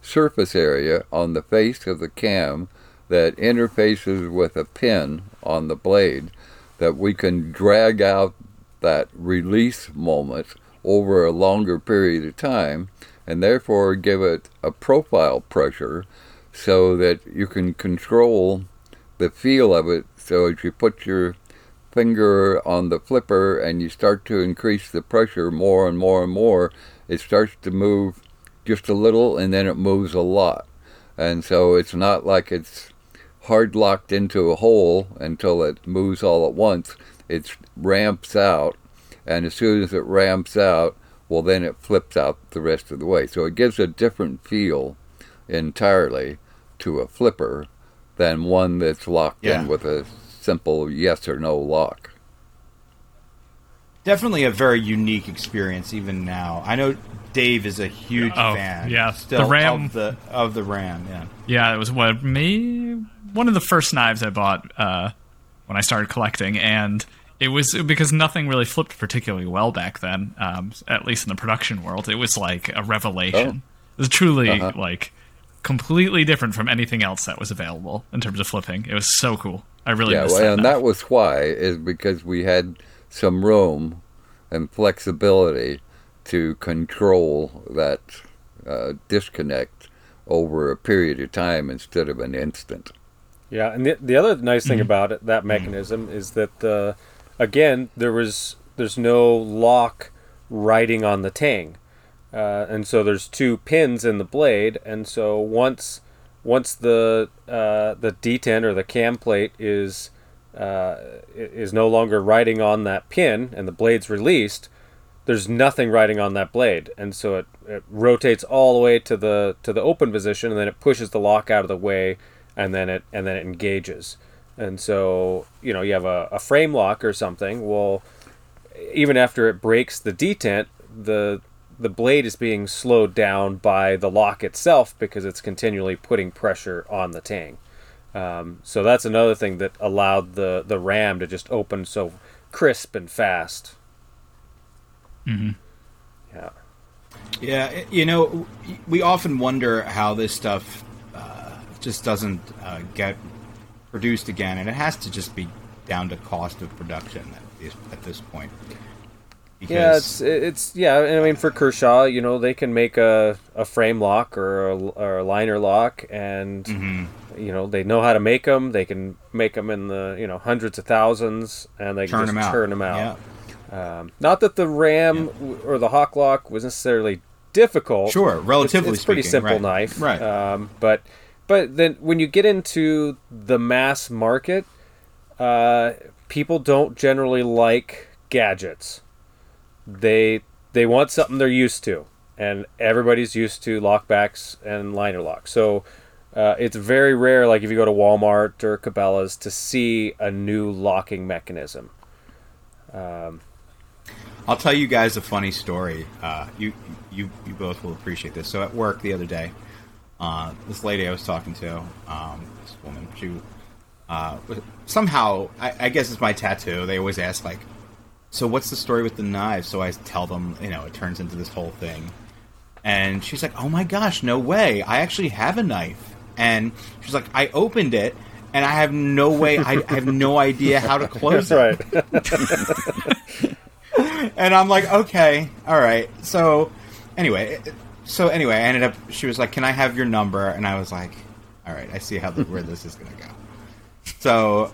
surface area on the face of the cam that interfaces with a pin on the blade, that we can drag out that release moment over a longer period of time and therefore give it a profile pressure so that you can control the feel of it. So as you put your finger on the flipper and you start to increase the pressure more and more and more, it starts to move just a little and then it moves a lot. And so it's not like it's hard locked into a hole until it moves all at once. It ramps out, and as soon as it ramps out, well, then it flips out the rest of the way. So it gives a different feel entirely to a flipper than one that's locked Yeah. in with a simple yes or no lock. Definitely a very unique experience, even now. I know Dave is a huge Oh, fan. yeah. still The Ram- of the of the Ram. Yeah, Yeah, it was what me one of the first knives I bought uh, when I started collecting, and it was because nothing really flipped particularly well back then. Um, at least in the production world, it was like a revelation. It was truly Uh-huh. like completely different from anything else that was available in terms of flipping. It was so cool. I really Yeah, well, that. and knife. that was why is because we had some room and flexibility to control that uh, disconnect over a period of time instead of an instant. Yeah, and the, the other nice thing about it, that mechanism is that uh, again there was there's no lock riding on the tang, uh, and so there's two pins in the blade, and so once once the uh, the detent or the cam plate is uh, is no longer riding on that pin and the blade's released, there's nothing riding on that blade, and so it, it rotates all the way to the to the open position, and then it pushes the lock out of the way, and then it and then it engages. And so you know you have a, a frame lock or something. Well, even after it breaks the detent, the the blade is being slowed down by the lock itself because it's continually putting pressure on the tang. Um, so that's another thing that allowed the the ram to just open so crisp and fast. Mm-hmm. Yeah. yeah. You know, we often wonder how this stuff uh, just doesn't uh, get produced again, and it has to just be down to cost of production at this, at this point. Because, Yeah, it's it's yeah. I mean, for Kershaw, you know, they can make a, a frame lock or a, or a liner lock, and Mm-hmm. you know they know how to make them. They can make them in the you know hundreds of thousands, and they turn can just out. turn them out. Yeah. Um, not that the Ram w or the Hawk Lock was necessarily difficult. Sure, It's- relatively it's, a pretty speaking, simple right. knife, Right. Um, but but then when you get into the mass market, uh, people don't generally like gadgets. They they want something they're used to, and everybody's used to lockbacks and liner locks. So uh, it's very rare, like if you go to Walmart or Cabela's, to see a new locking mechanism. I'll tell you guys a funny story. Uh, you you you both will appreciate this. So at work the other day, uh, this lady I was talking to, um, this woman, she uh, somehow I, I guess it's my tattoo. They always ask like, "So what's the story with the knives?" So I tell them, you know, it turns into this whole thing. And she's like, "Oh my gosh, no way! I actually have a knife." And she's like, "I opened it." And I have no way. I, I have no idea how to close it. right. And I'm like, okay, all right. So, anyway, so anyway, I ended up. She was like, "Can I have your number?" And I was like, "All right, I see how the, where this is gonna go." So,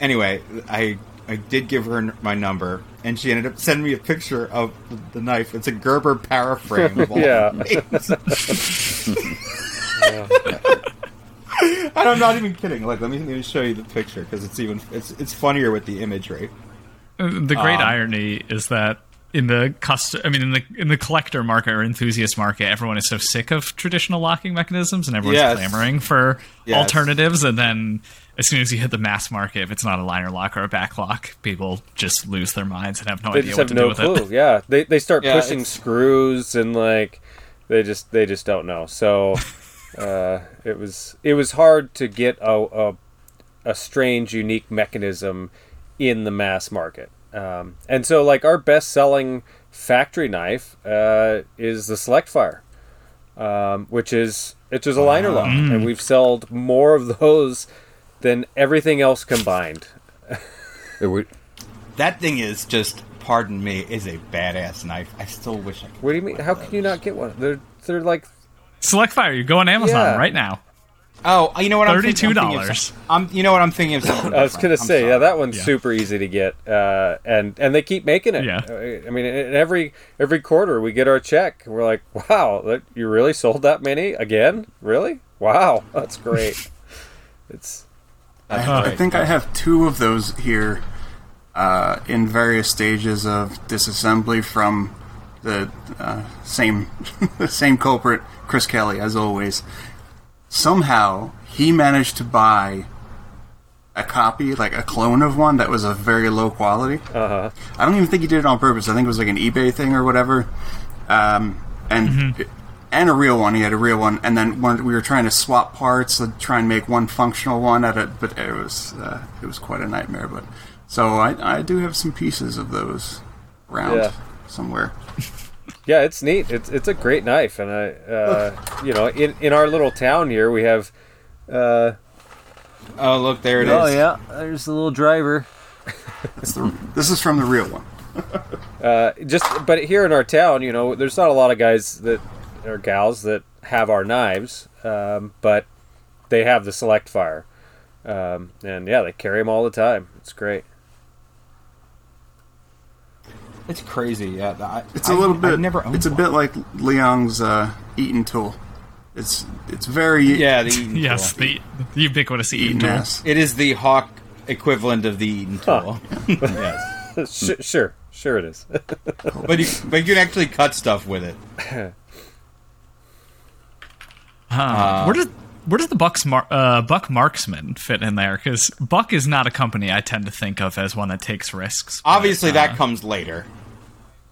anyway, I I did give her my number, and she ended up sending me a picture of the, the knife. It's a Gerber paraframe. Of all Yeah. and I'm not even kidding. Like, let me, let me show you the picture because it's even it's it's funnier with the imagery. The great Um, irony is that in the custom, I mean, in the in the collector market or enthusiast market, everyone is so sick of traditional locking mechanisms, and everyone's Yes. clamoring for Yes. alternatives. And then, as soon as you hit the mass market, if it's not a liner lock or a back lock, people just lose their minds and have no They idea just what have to do no with clue. it. Yeah, they they start Yeah, pushing it's- screws and like they just they just don't know. So uh, it was it was hard to get a, a a strange, unique mechanism in the mass market. Um, and so, like our best selling factory knife uh, is the Select Fire, um, which is which is a liner lock, and we've sold more of those than everything else combined. That thing is just, pardon me, is a badass knife. I still wish I could. What do you mean? How can you not get one? They're they're like Select Fire, you go on Amazon Yeah. right now. Oh, you know what? I'm thinking- I'm of $32. I'm, you know what I'm thinking of. something I was gonna different. I'm say, yeah, that one's Yeah. super easy to get, uh, and and they keep making it. Yeah. Uh, I mean, in every every quarter we get our check. We're like, wow, that, you really sold that many again? Really? Wow, that's great. it's That's I great. think I have two of those here uh, in various stages of disassembly from the uh, same the same culprit, Chris Kelly, as always. Somehow he managed to buy a copy, like a clone of one that was of very low quality. uh huh. I don't even think he did it on purpose. I think it was like an eBay thing or whatever. Um, and and a real one. He had a real one, and then when we were trying to swap parts to try and make one functional one at it, but it was uh, it was quite a nightmare. But so I I do have some pieces of those around Yeah. somewhere. Yeah, it's neat. It's it's a great knife, and I, uh, you know, in in our little town here, we have. Uh, Oh, look, there it is. oh yeah, there's the little driver. It's the, this is from the real one. Uh, just but here in our town, you know, there's not a lot of guys that or gals that have our knives, um, but they have the Select Fire, um, and yeah, they carry them all the time. It's great. It's crazy. Yeah, I, It's a I- little I've bit. never owned it's a one. bit like Liang's uh, Eaton tool. It's it's very Yeah, the Eaton Yes, tool. the, the ubiquitous Eaton Eaton tool. ass. It is the Hawk equivalent of the Eaton tool. yes, Sh- sure, sure it is. but you but you can actually cut stuff with it. Uh, where does where does the Buck's Mar- uh, Buck Marksman fit in there? Because Buck is not a company I tend to think of as one that takes risks. but, Obviously, uh, that comes later.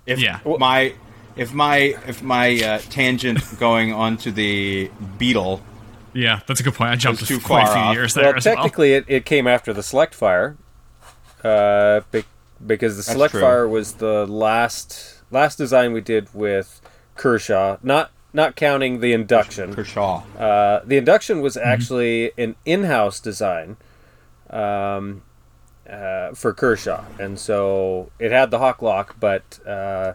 If Yeah. my if my if my uh, tangent going onto the Beetle yeah, that's a good point. I jumped too quite a far few off. years there well, as well. technically, it, it came after the Select Fire, uh, be- because the Select true. Fire was the last last design we did with Kershaw. Not not counting the induction. Kershaw. Uh, the induction was actually an in-house design um, uh, for Kershaw, and so it had the hawk lock. But uh,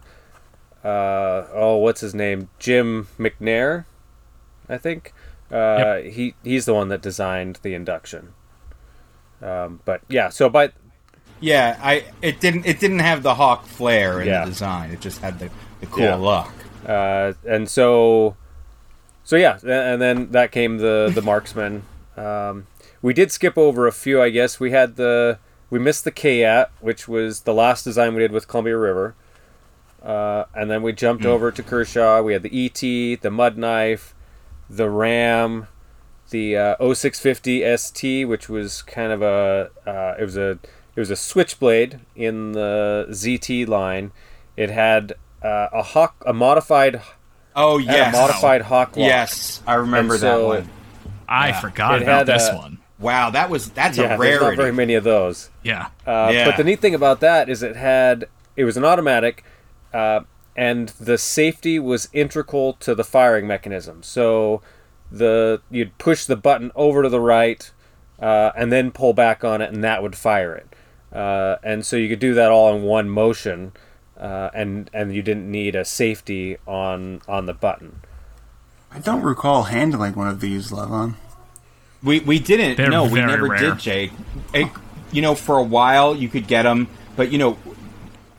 uh, oh, what's his name? Jim McNair, I think. Uh, He he's the one that designed the induction. Um, but yeah, so by Yeah, I it didn't it didn't have the hawk flare in Yeah. the design. It just had the, the cool Yeah. look. Uh, and so so yeah and then that came the the marksman. Um, we did skip over a few i guess. We had the we missed the kayat which was the last design we did with columbia river. Uh, and then we jumped over to kershaw. We had the et the mud knife the ram the uh, 0650 st which was kind of a uh, it was a it was a switchblade in the zt line. It had uh, a hawk, a modified, Oh yes, a modified hawk lock. Yes, I remember And that so- one. I Yeah. forgot It about had, this uh, one. Wow, that was that's Yeah, a there's not very many of those. Yeah. Uh, Yeah. But the neat thing about that is it had it was an automatic, uh, and the safety was integral to the firing mechanism. So the you'd push the button over to the right, uh, and then pull back on it, and that would fire it. Uh, and so you could do that all in one motion, uh, and and you didn't need a safety on on the button. I don't recall handling one of these, Levon. We we didn't. They're no, we never rare. did, Jake. It, you know, for a while you could get them, but you know,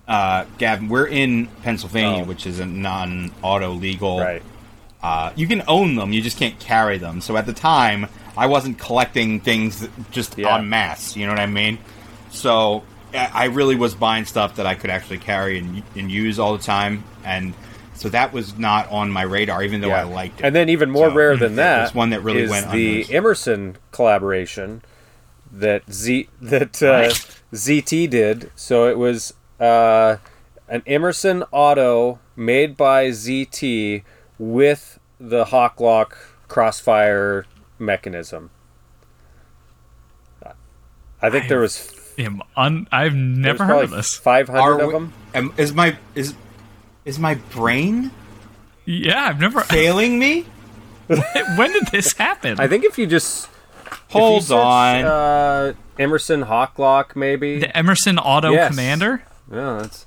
uh, Gavin, we're in Pennsylvania, Oh. which is a non-auto legal. Right. Uh, you can own them, you just can't carry them. So at the time, I wasn't collecting things just Yeah. en masse. You know what I mean? So I I really was buying stuff that I could actually carry and, and use all the time, and so that was not on my radar, even though I liked it. And then even more So, rare than it that was one that really is went the unnoticed. Emerson collaboration that Z that uh, Right. ZT did. So it was uh, an Emerson Auto made by ZT with the Hawklock crossfire mechanism. I think there was Am un- I've never heard of this. Five hundred of them. am- is my is is my brain Yeah, I've never. failing me? when did this happen? I think if you just if you Hold search, on. uh, Emerson Hawklock, maybe. the Emerson Auto Yes. Commander. Yeah, that's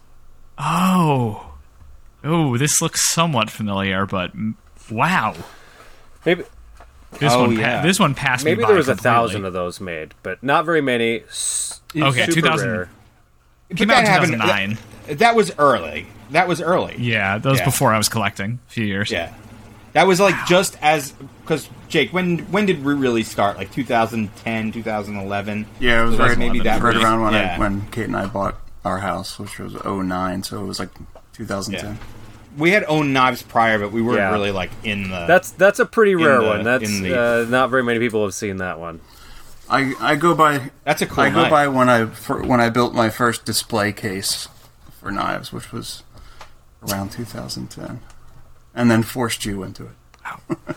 Oh, oh, this looks somewhat familiar, but wow, maybe this Oh, one, pa- this one passed me Maybe by there was a thousand of those made, but not very many. S- Okay, 2000. Came out in that 2009. That, that was early. That was early. Yeah, that was Yeah. before I was collecting. A few years. Yeah. That was like just as because Jake, when when did we really start? Like 2010, 2011. Yeah, it was So right, maybe that right was- around when yeah. I, when Kate and I bought our house, which was 09, so it was like 2010. We had owned knives prior, but we weren't Yeah. really like in the. That's that's a pretty rare the- one. That's the- uh, not very many people have seen that one. I I go by that's a cool I go by when I for, when I built my first display case for knives, which was around 2010, and then forced you into it.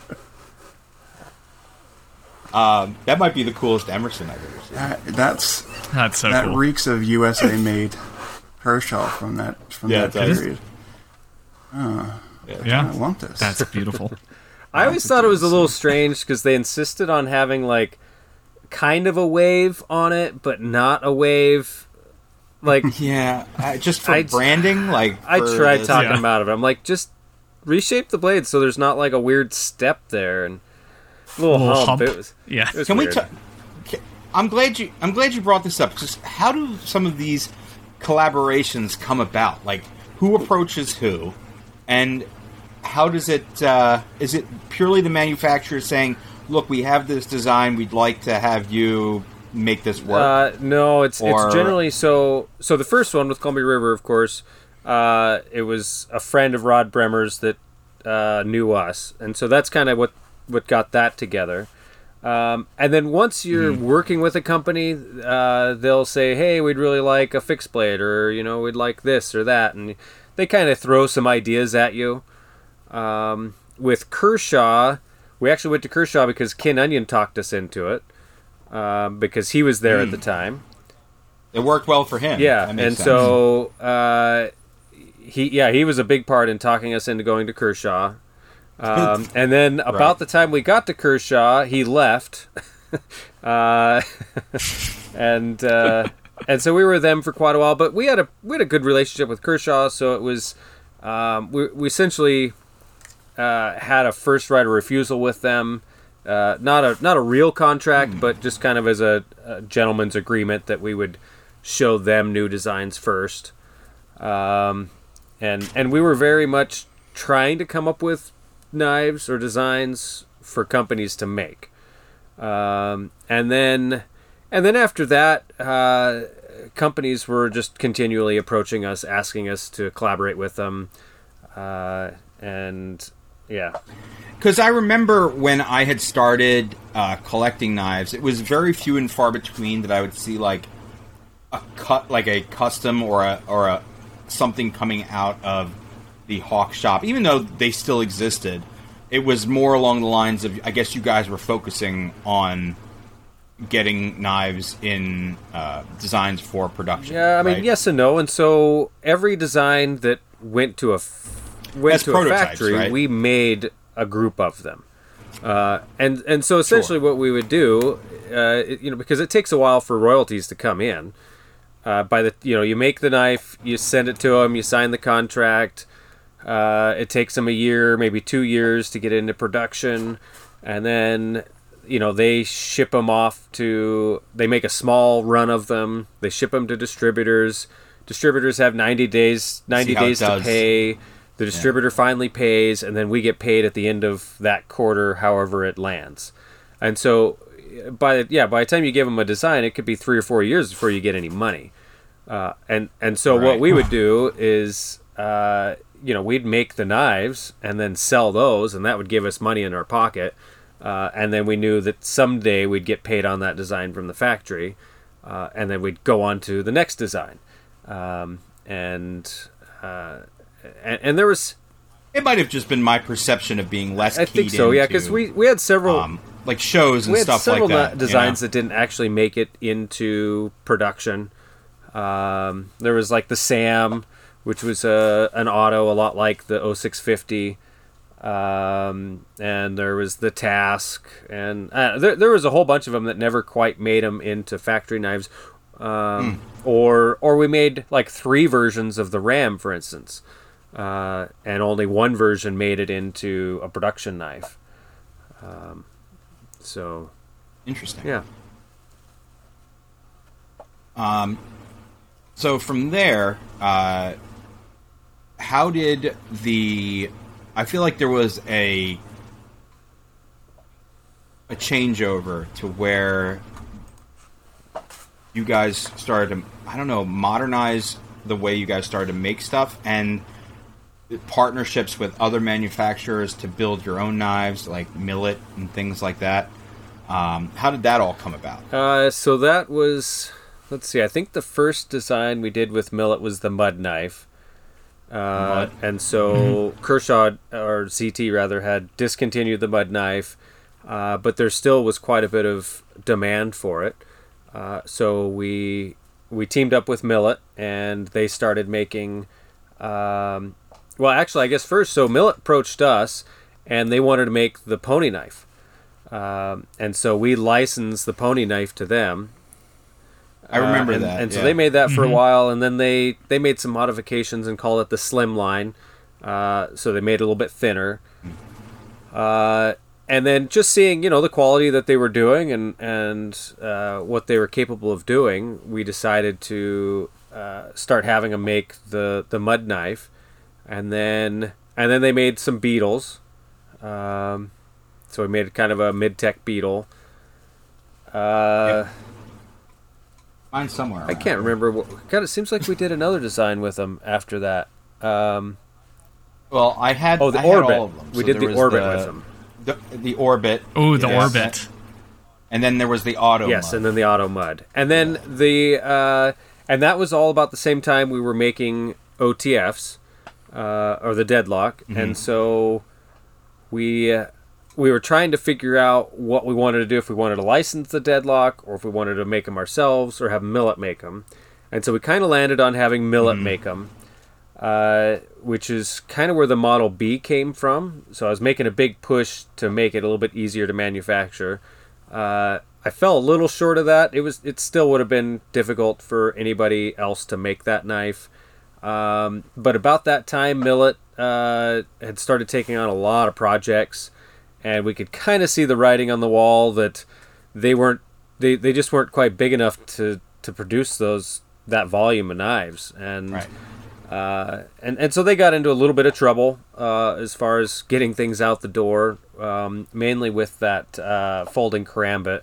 Um, that might be the coolest Emerson I've ever seen. That, that's That's so that cool. reeks of USA made Kershaw from that from Yeah, that it does. Period. I yeah, want this. that's beautiful. I always thought it was a little strange because they insisted on having like kind of a wave on it, but not a wave. Like Yeah, uh, just for I- branding, like I tried the- talking Yeah. about it. I'm like, just reshape the blade so there's not like a weird step there and a little, Little hump. hump. It was, Yeah. it was Can we? weird. ta- ca- I'm glad you. I'm glad you brought this up. Because how do some of these collaborations come about? Like, who approaches who, and how does it? Uh, is it purely the manufacturer saying, "Look, we have this design. We'd like to have you make this work." Uh, no, it's Or- it's generally so. So the first one with Columbia River, of course, uh, it was a friend of Rod Bremer's that uh, knew us, and so that's kind of what what got that together. Um, and then once you're working with a company, uh, they'll say, "Hey, we'd really like a fixed blade, or you know, we'd like this or that," and they kind of throw some ideas at you. Um, with Kershaw, we actually went to Kershaw because Ken Onion talked us into it um, because he was there at the time. it worked well for him. Yeah, and sense. so uh, he yeah he was a big part in talking us into going to Kershaw. Um, and then about Right. the time we got to Kershaw, he left, uh, and uh, and so we were with them for quite a while. But we had a we had a good relationship with Kershaw, so it was um, we we essentially uh, had a first right of refusal with them. Uh, not a not a real contract, but just kind of as a, a gentleman's agreement that we would show them new designs first. Um, and and we were very much trying to come up with knives or designs for companies to make. Um, and then and then after that, uh, companies were just continually approaching us, asking us to collaborate with them. Uh, and yeah, Because I remember when I had started uh, collecting knives, it was very few and far between that I would see like a cut, like a custom or a or a something coming out of the Hawk shop, even though they still existed. It was more along the lines of I guess you guys were focusing on getting knives in uh, designs for production. Yeah, I mean, right? yes and no. And so every design that went to a f- went As to a factory, right? we made a group of them. Uh, and and so essentially, what we would do, uh, it- you know, because it takes a while for royalties to come in. Uh, by the you know, you make the knife, you send it to them, you sign the contract. Uh, it takes them a year, maybe two years to get into production, and then you know they ship them off to. They make a small run of them. They ship them to distributors. Distributors have ninety days. Ninety days to pay. The distributor finally pays, and then we get paid at the end of that quarter, however it lands. And so, by the, yeah, by the time you give them a design, it could be three or four years before you get any money. Uh, and and so what we would do is, uh, you know, we'd make the knives and then sell those, and that would give us money in our pocket. Uh, and then we knew that someday we'd get paid on that design from the factory, uh, and then we'd go on to the next design. Um, and, uh, and and there was, It might have just been my perception of being less. I think so, yeah, because we we had several um, like shows and stuff like that. designs you know? that didn't actually make it into production. Um, there was like the Sam, which was a an auto a lot like the 0650. Um, and there was the Task, and uh, there, there was a whole bunch of them that never quite made them into factory knives. Um, Or or we made like three versions of the Ram, for instance, uh, and only one version made it into a production knife. Um, so Interesting. yeah. Um, So from there, uh, how did the? I feel like there was a a changeover to where you guys started to I don't know modernize the way you guys started to make stuff and partnerships with other manufacturers to build your own knives like Millit and things like that. Um, how did that all come about? Uh, so that was, let's see, I think the first design we did with Millit was the mud knife. Uh, and so Kershaw, or ZT rather, had discontinued the mud knife, uh, but there still was quite a bit of demand for it. Uh, so we we teamed up with Millit, and they started making. Um, well, actually, I guess first, so Millit approached us, and they wanted to make the pony knife. Um, and so we licensed the pony knife to them. I remember Uh, and, that. And so yeah. they made that for a while, and then they they made some modifications and called it the slim line. Uh, so they made it a little bit thinner. Uh, and then just seeing you know the quality that they were doing and and uh, what they were capable of doing, we decided to uh, start having them make the the mud knife, and then and then they made some beetles. Um, so we made kind of a mid tech beetle. Uh, Mine's somewhere. I can't remember. What, God, it seems like we did another design with them after that. Um, Well, I had. Oh, the I had orbit. all of them. We So did the was orbit the- with them. The, the orbit. Oh, the Yes. orbit. And then there was the auto. yes, mode. and then the auto mud, and then the uh, and that was all about the same time we were making OTFs uh, or the deadlock, Mm-hmm. and so we uh, we were trying to figure out what we wanted to do if we wanted to license the deadlock or if we wanted to make them ourselves or have Millit make them, and so we kind of landed on having Millit make them. uh, which is kind of where the Model B came from. So I was making a big push to make it a little bit easier to manufacture. Uh, I fell a little short of that. It was it still would have been difficult for anybody else to make that knife. Um, but about that time, Millit uh, had started taking on a lot of projects, and we could kind of see the writing on the wall that they weren't they, they just weren't quite big enough to to produce those that volume of knives and Right. uh, and and so they got into a little bit of trouble uh, as far as getting things out the door, um, mainly with that uh, folding karambit.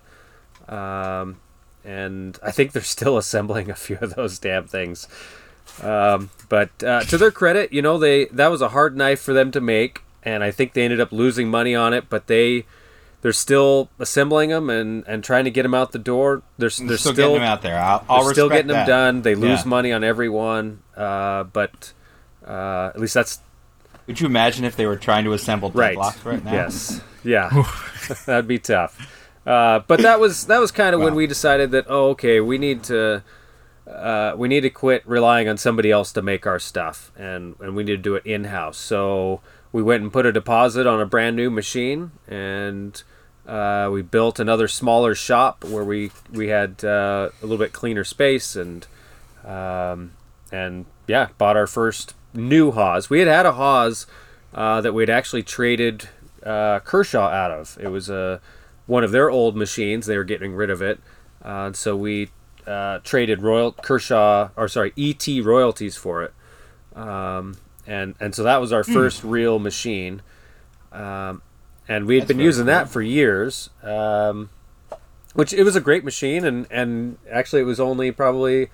Um, and I think they're still assembling a few of those damn things. Um, but uh, to their credit, you know, they that was a hard knife for them to make, and I think they ended up losing money on it. But they they're still assembling them and, and trying to get them out the door. They're, they're, They're still, still, getting them out there. I'll, I'll they're still respect getting them done. They lose Yeah. money on every one, uh, but uh, at least that's Would you imagine if they were trying to assemble right. deadlocks right now? Yes, yeah, that'd be tough. Uh, but that was that was kind of when we decided that oh okay we need to uh, we need to quit relying on somebody else to make our stuff and and we need to do it in house. So we went and put a deposit on a brand new machine and. Uh, we built another smaller shop where we we had uh, a little bit cleaner space and um, and yeah, bought our first new Haas. We had had a Haas uh, that we'd actually traded uh, Kershaw out of. It was a one of their old machines. They were getting rid of it, uh, so we uh, traded Royal Kershaw or sorry ET royalties for it. Um, and and so that was our first real machine. Um, and we had That's been using that for years. Um, which it was a great machine, and and actually it was only probably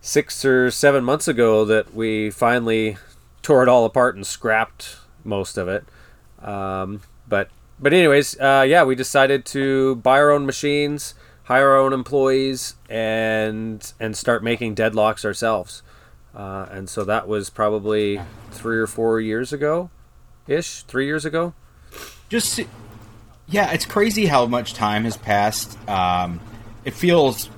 six or seven months ago that we finally tore it all apart and scrapped most of it. Um, but but anyways, uh, yeah, we decided to buy our own machines, hire our own employees, and and start making deadlocks ourselves. Uh, and so that was probably three or four years ago, ish, three years ago. just yeah it's crazy how much time has passed um, it feels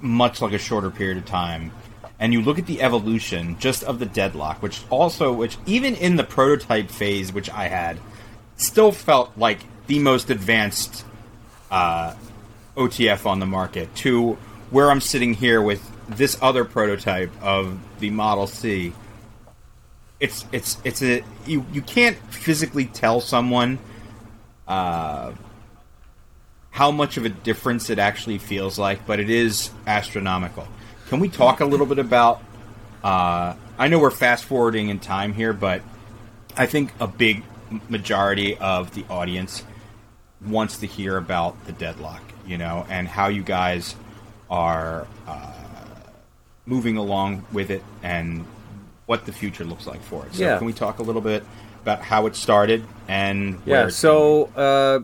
much like a shorter period of time and you look at the evolution just of the deadlock which also which even in the prototype phase which i had still felt like the most advanced uh, otf on the market to where i'm sitting here with this other prototype of the model c it's it's it's a you you can't physically tell someone uh, how much of a difference it actually feels like, but it is astronomical. Can we talk a little bit about? Uh, I know we're fast forwarding in time here, but I think a big majority of the audience wants to hear about the deadlock, you know, and how you guys are uh, moving along with it and what the future looks like for it. So, Yeah. can we talk a little bit about how it started and where Yeah. So, uh,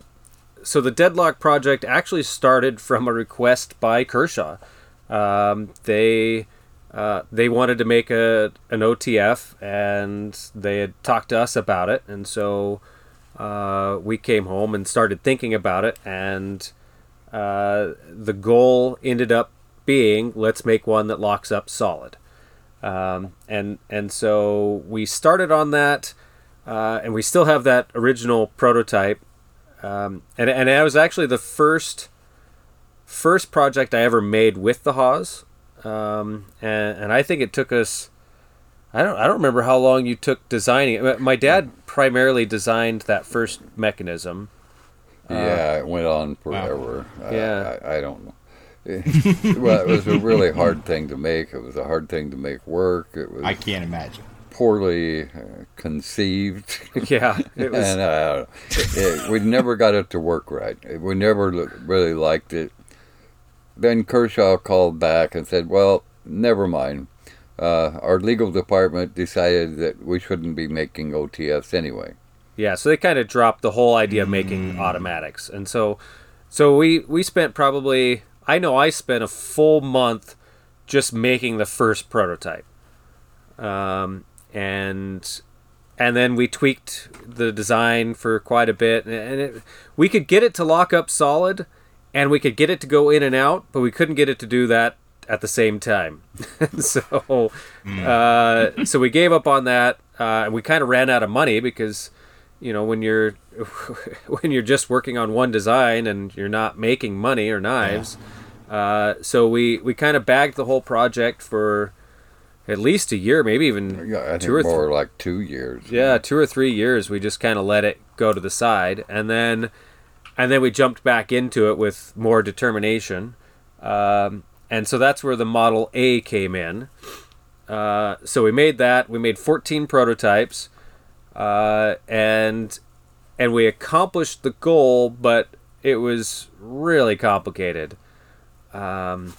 so the Deadlock project actually started from a request by Kershaw. Um, they uh, they wanted to make a an OTF, and they had talked to us about it, and so uh, we came home and started thinking about it, and uh, the goal ended up being let's make one that locks up solid. Um, and and so we started on that, uh, and we still have that original prototype. Um, and and that was actually the first first project I ever made with the Haas. Um, and and I think it took us. I don't I don't remember how long you took designing it. My dad primarily designed that first mechanism. yeah, it went on forever. I- Yeah. I, I don't know. well, it was a really hard thing to make. It was a hard thing to make work. It was I can't imagine. poorly uh, conceived. Yeah, it was. and uh, it, we never got it to work right. We never really liked it. Then Kershaw called back and said, "Well, never mind. Uh, our legal department decided that we shouldn't be making OTFs anyway." Yeah, so they kind of dropped the whole idea of making automatics, and so, so we we spent probably I know I spent a full month just making the first prototype, um, and and then we tweaked the design for quite a bit, and it, we could get it to lock up solid, and we could get it to go in and out, but we couldn't get it to do that at the same time. so, uh, so we gave up on that. Uh, and we kind of ran out of money because, you know, when you're when you're just working on one design and you're not making money or knives, uh, so we we kind of bagged the whole project for at least a year, maybe even Yeah, two or more three. like two years. Yeah, two or three years. We just kind of let it go to the side, and then and then we jumped back into it with more determination. Um, and so that's where the Model A came in. Uh, so we made that. We made 14 prototypes, uh, and and we accomplished the goal, but it was really complicated. Um,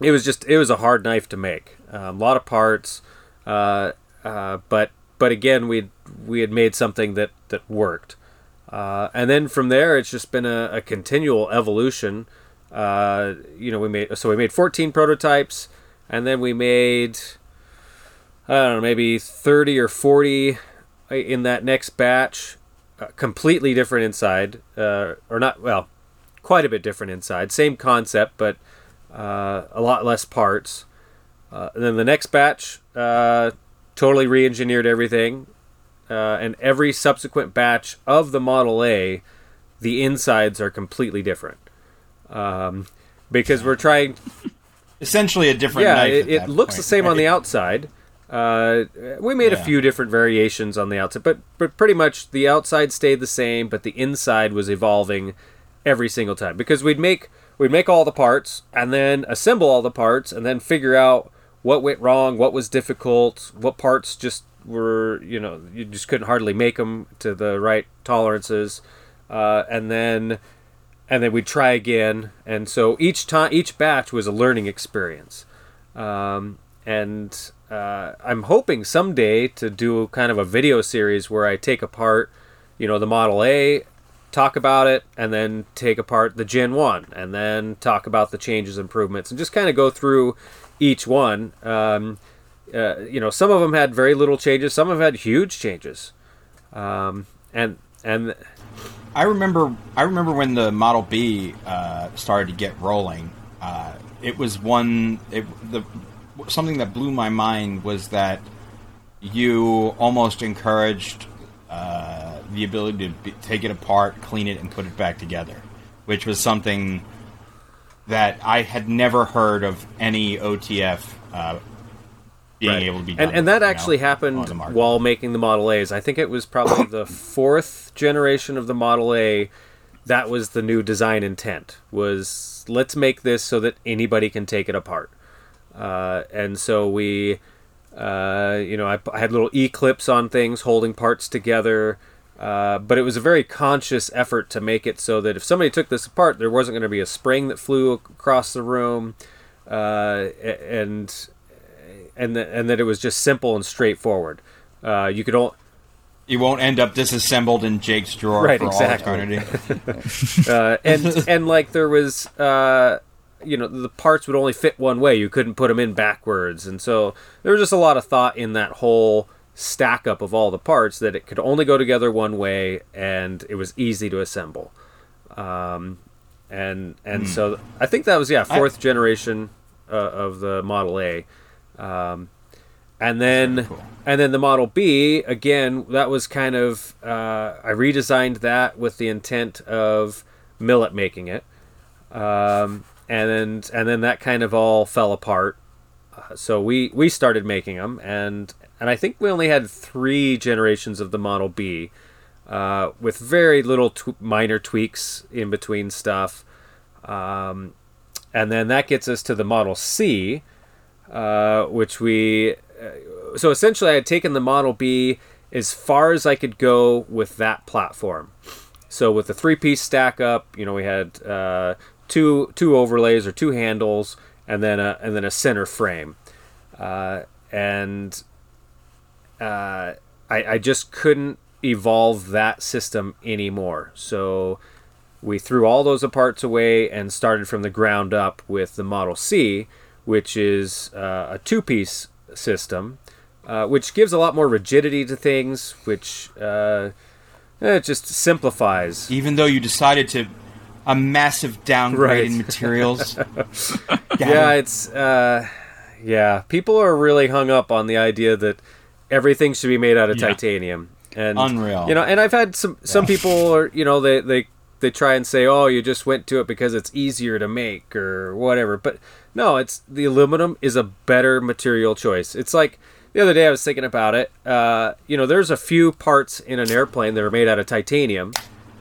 it was just it was a hard knife to make. Um, a lot of parts, uh, uh, but but again we we had made something that that worked. Uh, and then from there, it's just been a, a continual evolution. Uh, you know, we made so we made 14 prototypes, and then we made I don't know maybe 30 or 40 in that next batch, completely different inside, uh, or not well, quite a bit different inside. Same concept, but uh, a lot less parts. Uh, and then the next batch, uh, totally re-engineered everything, uh, and every subsequent batch of the Model A, the insides are completely different. Um, because we're trying. Essentially, a different Yeah, knife. it, it looks point, the same on the outside. Uh, we made a few different variations on the outside, but but pretty much the outside stayed the same, but the inside was evolving every single time because we'd make we'd make all the parts and then assemble all the parts and then figure out what went wrong, what was difficult, what parts just were you know you just couldn't hardly make them to the right tolerances, uh, and then and then we'd try again. And so each time, each batch was a learning experience. Um, and uh, I'm hoping someday to do kind of a video series where I take apart, you know, the Model A, talk about it, and then take apart the Gen 1, and then talk about the changes, improvements, and just kind of go through each one. Um, uh, you know, some of them had very little changes, some have had huge changes. Um, and and I remember. I remember when the Model B uh, started to get rolling. Uh, it was one. It, the something that blew my mind was that you almost encouraged uh, the ability to be, take it apart, clean it, and put it back together, which was something that I had never heard of any OTF uh, being Right. able to be done. and, and that you know, actually happened while making the Model A's. I think it was probably the fourth generation of the Model A. That was the new design intent. Was let's make this so that anybody can take it apart. Uh, and so we, uh, you know, I, I had little e clips on things holding parts together. Uh, but it was a very conscious effort to make it so that if somebody took this apart, there wasn't going to be a spring that flew across the room, uh, and and th- and that it was just simple and straightforward. Uh, you could all You won't end up disassembled in Jake's drawer Right, for exactly. all eternity. uh, and and like there was uh, you know the parts would only fit one way. You couldn't put them in backwards, and so there was just a lot of thought in that whole stack up of all the parts that it could only go together one way, and it was easy to assemble. Um, and and so I think that was yeah fourth generation uh, of the Model A. Um, and then cool. and then the Model B again that was kind of uh, I redesigned that with the intent of Millit making it, um, and and then that kind of all fell apart. Uh, so we we started making them, and and I think we only had three generations of the Model B, uh, with very little tw- minor tweaks in between stuff, um, and then that gets us to the Model C, uh, which we uh, so essentially I had taken the Model B as far as I could go with that platform. So with the three piece stack up, you know, we had uh, two two overlays or two handles, and then a and then a center frame, uh, and uh, I, I just couldn't evolve that system anymore. So we threw all those parts away and started from the ground up with the Model C, which is uh, a two piece system, uh, which gives a lot more rigidity to things, which uh, it just simplifies. Even though you decided to a massive downgrade Right. in materials. yeah, it's uh, yeah. People are really hung up on the idea that everything should be made out of Yeah. titanium, and Unreal. You know, and I've had some some people are you know they they they try and say, oh, you just went to it because it's easier to make or whatever, but no, it's the aluminum is a better material choice. It's like the other day I was thinking about it. Uh, you know, there's a few parts in an airplane that are made out of titanium,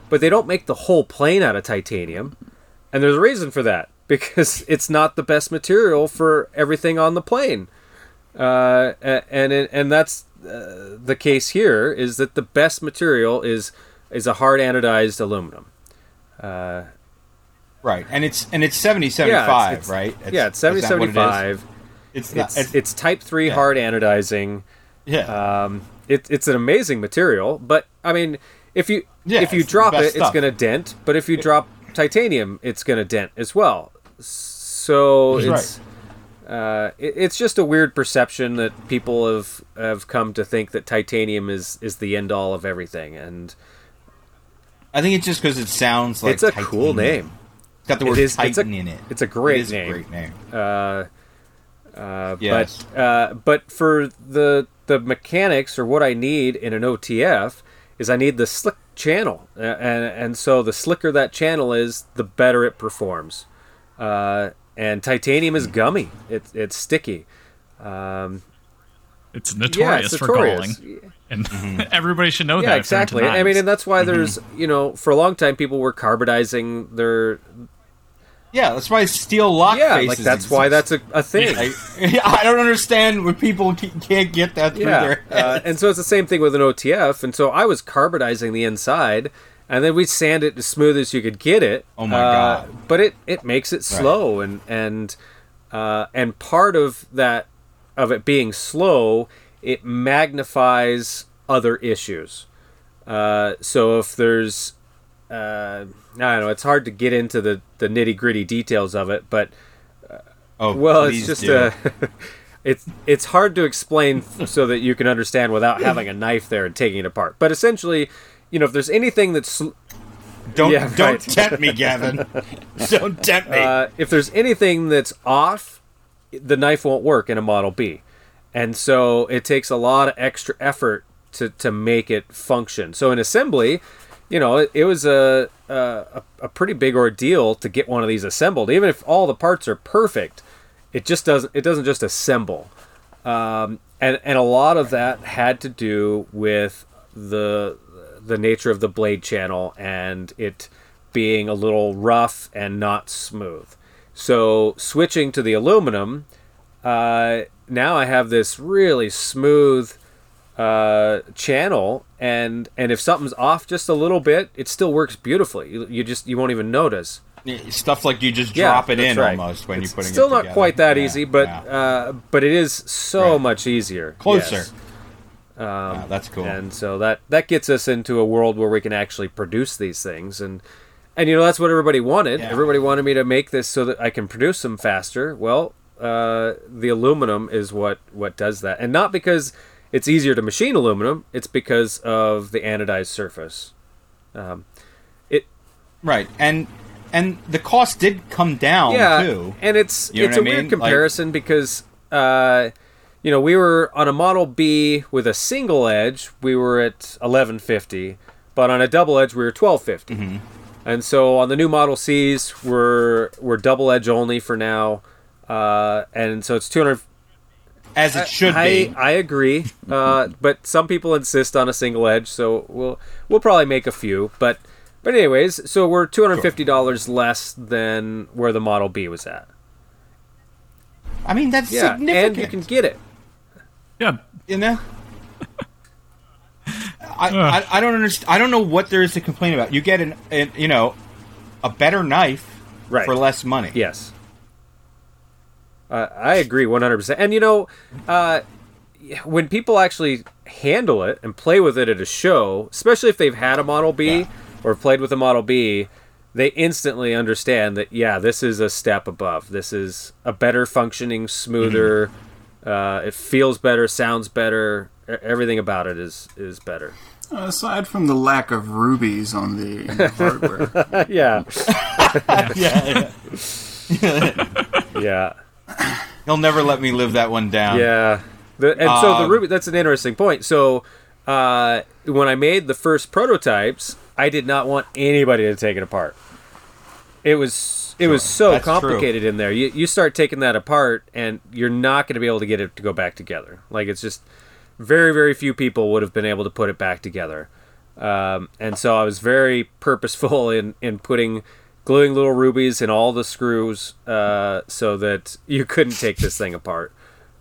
but they don't make the whole plane out of titanium. And there's a reason for that because it's not the best material for everything on the plane. Uh, and and that's uh, the case here is that the best material is is a hard anodized aluminum. right. And it's and it's 70 Yeah, 75, it's- it's- right? yeah, it's it is? 7075. It's not, It's, it's, it's type 3 yeah. hard anodizing. yeah. Um, it, it's an amazing material, but I mean, if you Yeah, if you drop it, it's going to dent. But if you drop titanium, it's going to dent as well. So it's uh, it, it's just a weird perception that people have have come to think that titanium is is the end all of everything, and I think it's just because it sounds like it's a titanium. cool name. It's got the It word is- it's a- in it. it's a great It is name. A great name. Uh, uh, Yes. But uh, but for the the mechanics or what I need in an OTF is I need the slick channel, and and so the slicker that channel is, the better it performs. Uh, and titanium is gummy; it's it's sticky. Um, It's yeah, notorious it's for notorious. galling, and everybody should know Yeah, that. exactly. I mean, and that's why there's you know for a long time people were carbidizing their Yeah, that's why steel lock yeah faces like that's why that's a, a thing. I, I don't understand when people can't get that through yeah, their uh, and so it's the same thing with an OTF. And so I was carbonizing the inside, and then we'd sand it as smooth as you could get it. Oh my Uh, God. But it it makes it slow, and and uh, and part of that of it being slow, it magnifies other issues. Uh, so if there's uh, I don't know, it's hard to get into the, the nitty gritty details of it, but oh, well, it's just do. uh it's it's hard to explain so that you can understand without having a knife there and taking it apart. But essentially, you know, if there's anything that's sl- don't yeah, don't right. tempt me, Gavin. don't tempt me. uh, if there's anything that's off, the knife won't work in a Model B, and so it takes a lot of extra effort to to make it function. So in assembly, you know, it, was a, a a pretty big ordeal to get one of these assembled. Even if all the parts are perfect, it just doesn't it doesn't just assemble. Um, and and a lot of that had to do with the the nature of the blade channel and it being a little rough and not smooth. So switching to the aluminum, uh, now I have this really smooth uh, channel, and and if something's off just a little bit, it still works beautifully. You, you just you won't even notice. Stuff like you just Yeah, drop it in right. almost when It's you're putting still it not quite that Yeah, easy, but yeah. uh, but it is so Right. much easier. closer. Yes. Yeah, that's cool. And so that that gets us into a world where we can actually produce these things and and you know that's what everybody wanted. Yeah. Everybody wanted me to make this so that I can produce them faster. Well, uh, the aluminum is what what does that. And not because it's easier to machine aluminum, it's because of the anodized surface. Um, it right, and and the cost did come down yeah, too. and it's You know it's a I weird mean? Like- comparison because uh, you know we were on a Model B with a single edge, we were at eleven fifty, but on a double edge we were twelve Mm-hmm. and so on the new Model Cs we're we're double edge only for now, uh, and so it's two hundred. As it should I, be. I agree, uh, but some people insist on a single edge, so we'll we'll probably make a few. But but anyways, so we're two hundred fifty dollars less than where the Model B was at. I mean, that's Yeah, significant. and you can get it. yeah, You know. I, I, I don't understand. I don't know what there is to complain about. You get an, an you know a better knife Right. for less money. Yes, uh, I agree one hundred percent. And you know, uh, when people actually handle it and play with it at a show, especially if they've had a Model B Yeah. or played with a Model B, they instantly understand that yeah, this is a step above. This is a better functioning, smoother. Uh, it feels better, sounds better. Everything about it is is better. Aside from the lack of rubies on the, the hardware, yeah, yeah, yeah. yeah. He'll never let me live that one down. Yeah. The, and so the Um, Ruby that's an interesting point. So uh, when I made the first prototypes, I did not want anybody to take it apart. It was it was so That's true. complicated in there. You you start taking that apart and you're not going to be able to get it to go back together. Like it's just very very few people would have been able to put it back together. Um, and so I was very purposeful in in putting gluing little rubies in all the screws uh, so that you couldn't take this thing apart.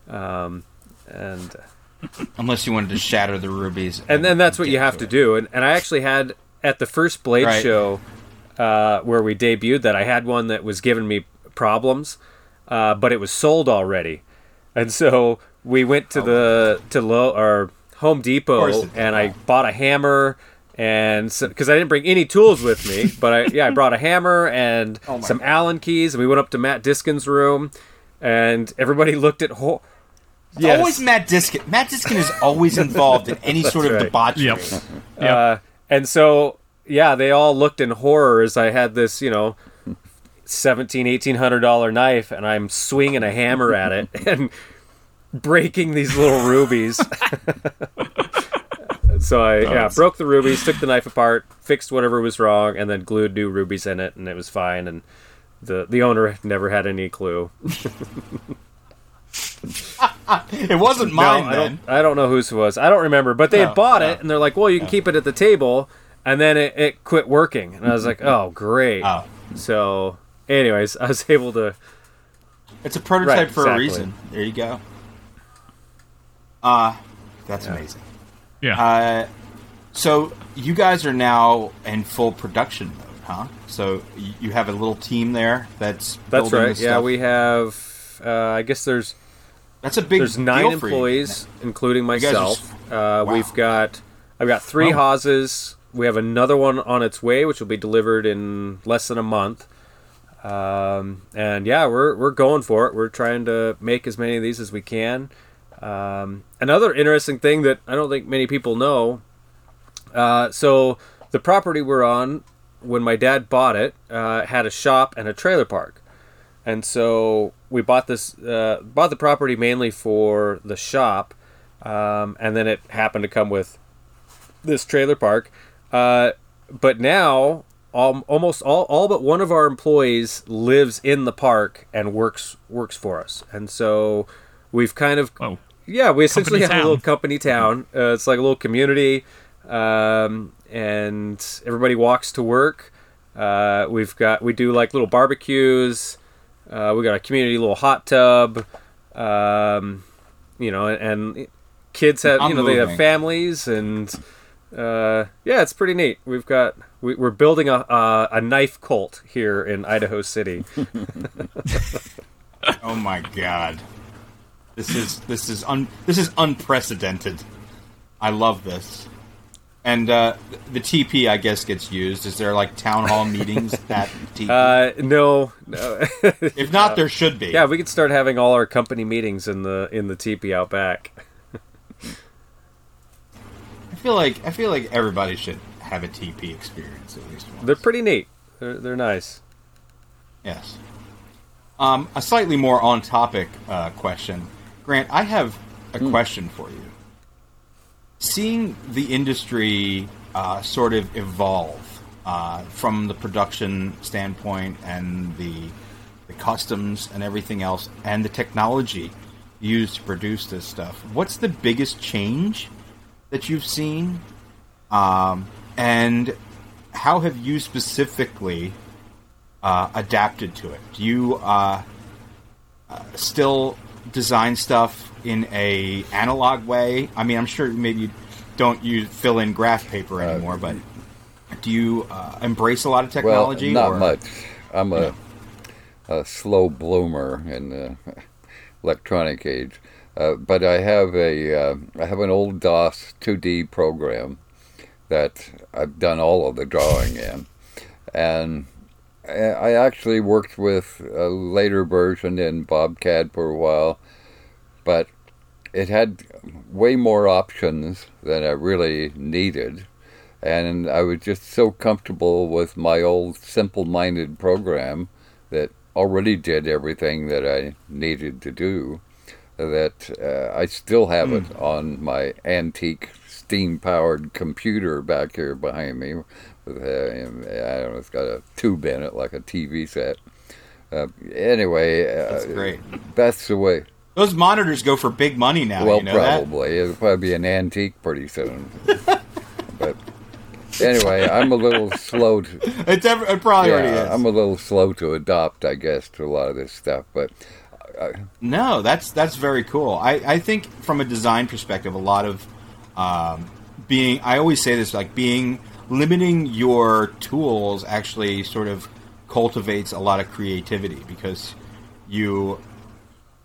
Um, and Unless you wanted to shatter the rubies. and then that's what you have to it. do. And, and I actually had at the first Blade Right. show uh, where we debuted that I had one that was giving me problems, uh, but it was sold already, and so we went to the to low or Home Oh. Depot course it did. and I bought a hammer and because I didn't bring any tools with me, but I yeah I brought a hammer and Oh some God. Allen keys, and we went up to Matt Diskin's room, and everybody looked at. Ho- It's Yes. Always Matt Diskin. Matt Diskin is always involved in any sort of right. debauchery. Yep. Yep. Uh, and so yeah, they all looked in horror as I had this you know. 17 1800 dollar knife and i'm swinging a hammer at it and breaking these little rubies so i yeah broke the rubies took the knife apart fixed whatever was wrong and then glued new rubies in it and it was fine and the the owner never had any clue It wasn't mine No, I then. don't, I don't know whose it was. I don't remember. But they No, had bought no. it, and they're like, "Well, you can keep it at the table," and then it, it quit working, and I was like, "Oh, great!" Oh, So, anyways, I was able to. it's a prototype Right, for exactly. a reason. There you go. Uh, that's amazing. Yeah. Uh, so you guys are now in full production mode, huh? So you have a little team there that's That's building right. this Yeah, we have. Uh, I guess there's That's a big. there's nine deal for you. employees, including guys are myself. Uh, wow. We've got I've got three Wow. Haases. We have another one on its way, which will be delivered in less than a month. Um, and yeah, we're we're going for it. We're trying to make as many of these as we can. Um, another interesting thing that I don't think many people know. Uh, so the property we're on, when my dad bought it, uh, had a shop and a trailer park, and so we bought this uh, bought the property mainly for the shop, um, and then it happened to come with this trailer park. Uh, but now, almost all, all but one of our employees lives in the park and works works for us, and so we've kind of oh, yeah, we essentially Company have a little company town. Uh, it's like a little community, um, and everybody walks to work. Uh, we've got we do like little barbecues. Uh, we got a community little hot tub. Um, you know, and kids have I'm you know they have families and uh, yeah, it's pretty neat. We've got we, we're building a, a a knife cult here in Idaho City. Oh my god. This is this is un this is unprecedented. I love this. And uh, the TP, I guess, gets used. Is there like town hall meetings at TP? Uh, no, no. if not, there should be. Yeah, we could start having all our company meetings in the in the teepee out back. I feel like I feel like everybody should have a TP experience at least once. They're pretty neat. They're they're nice. Yes. Um, a slightly more on topic uh, question. Grant, I have a question for you. Seeing the industry uh, sort of evolve uh, from the production standpoint and the, the customs and everything else, and the technology used to produce this stuff, what's the biggest change that you've seen? Um, and how have you specifically uh, adapted to it? Do you uh, uh, still design stuff in a analog way? I mean, I'm sure maybe you don't use fill in graph paper anymore, but do you uh, embrace a lot of technology? Well, not or- much. I'm a, a slow bloomer in the electronic age, uh, but I have a uh, I have an old DOS 2D program that I've done all of the drawing in, and I actually worked with a later version in BobCAD for a while, but it had way more options than I really needed. And I was just so comfortable with my old simple-minded program that already did everything that I needed to do that uh, I still have it on my antique steam-powered computer back here behind me with I don't know it's got a tube in it like a TV set uh, anyway uh, That's great. that's the way Those monitors go for big money now. well, you know that? probably. It'll probably be an antique pretty soon. but anyway, I'm a little slow to. It's ever, it probably already is. I'm a little slow to adopt, I guess, to a lot of this stuff. But No, that's that's very cool. I, I think from a design perspective, a lot of um, being I always say this like being limiting your tools actually sort of cultivates a lot of creativity because you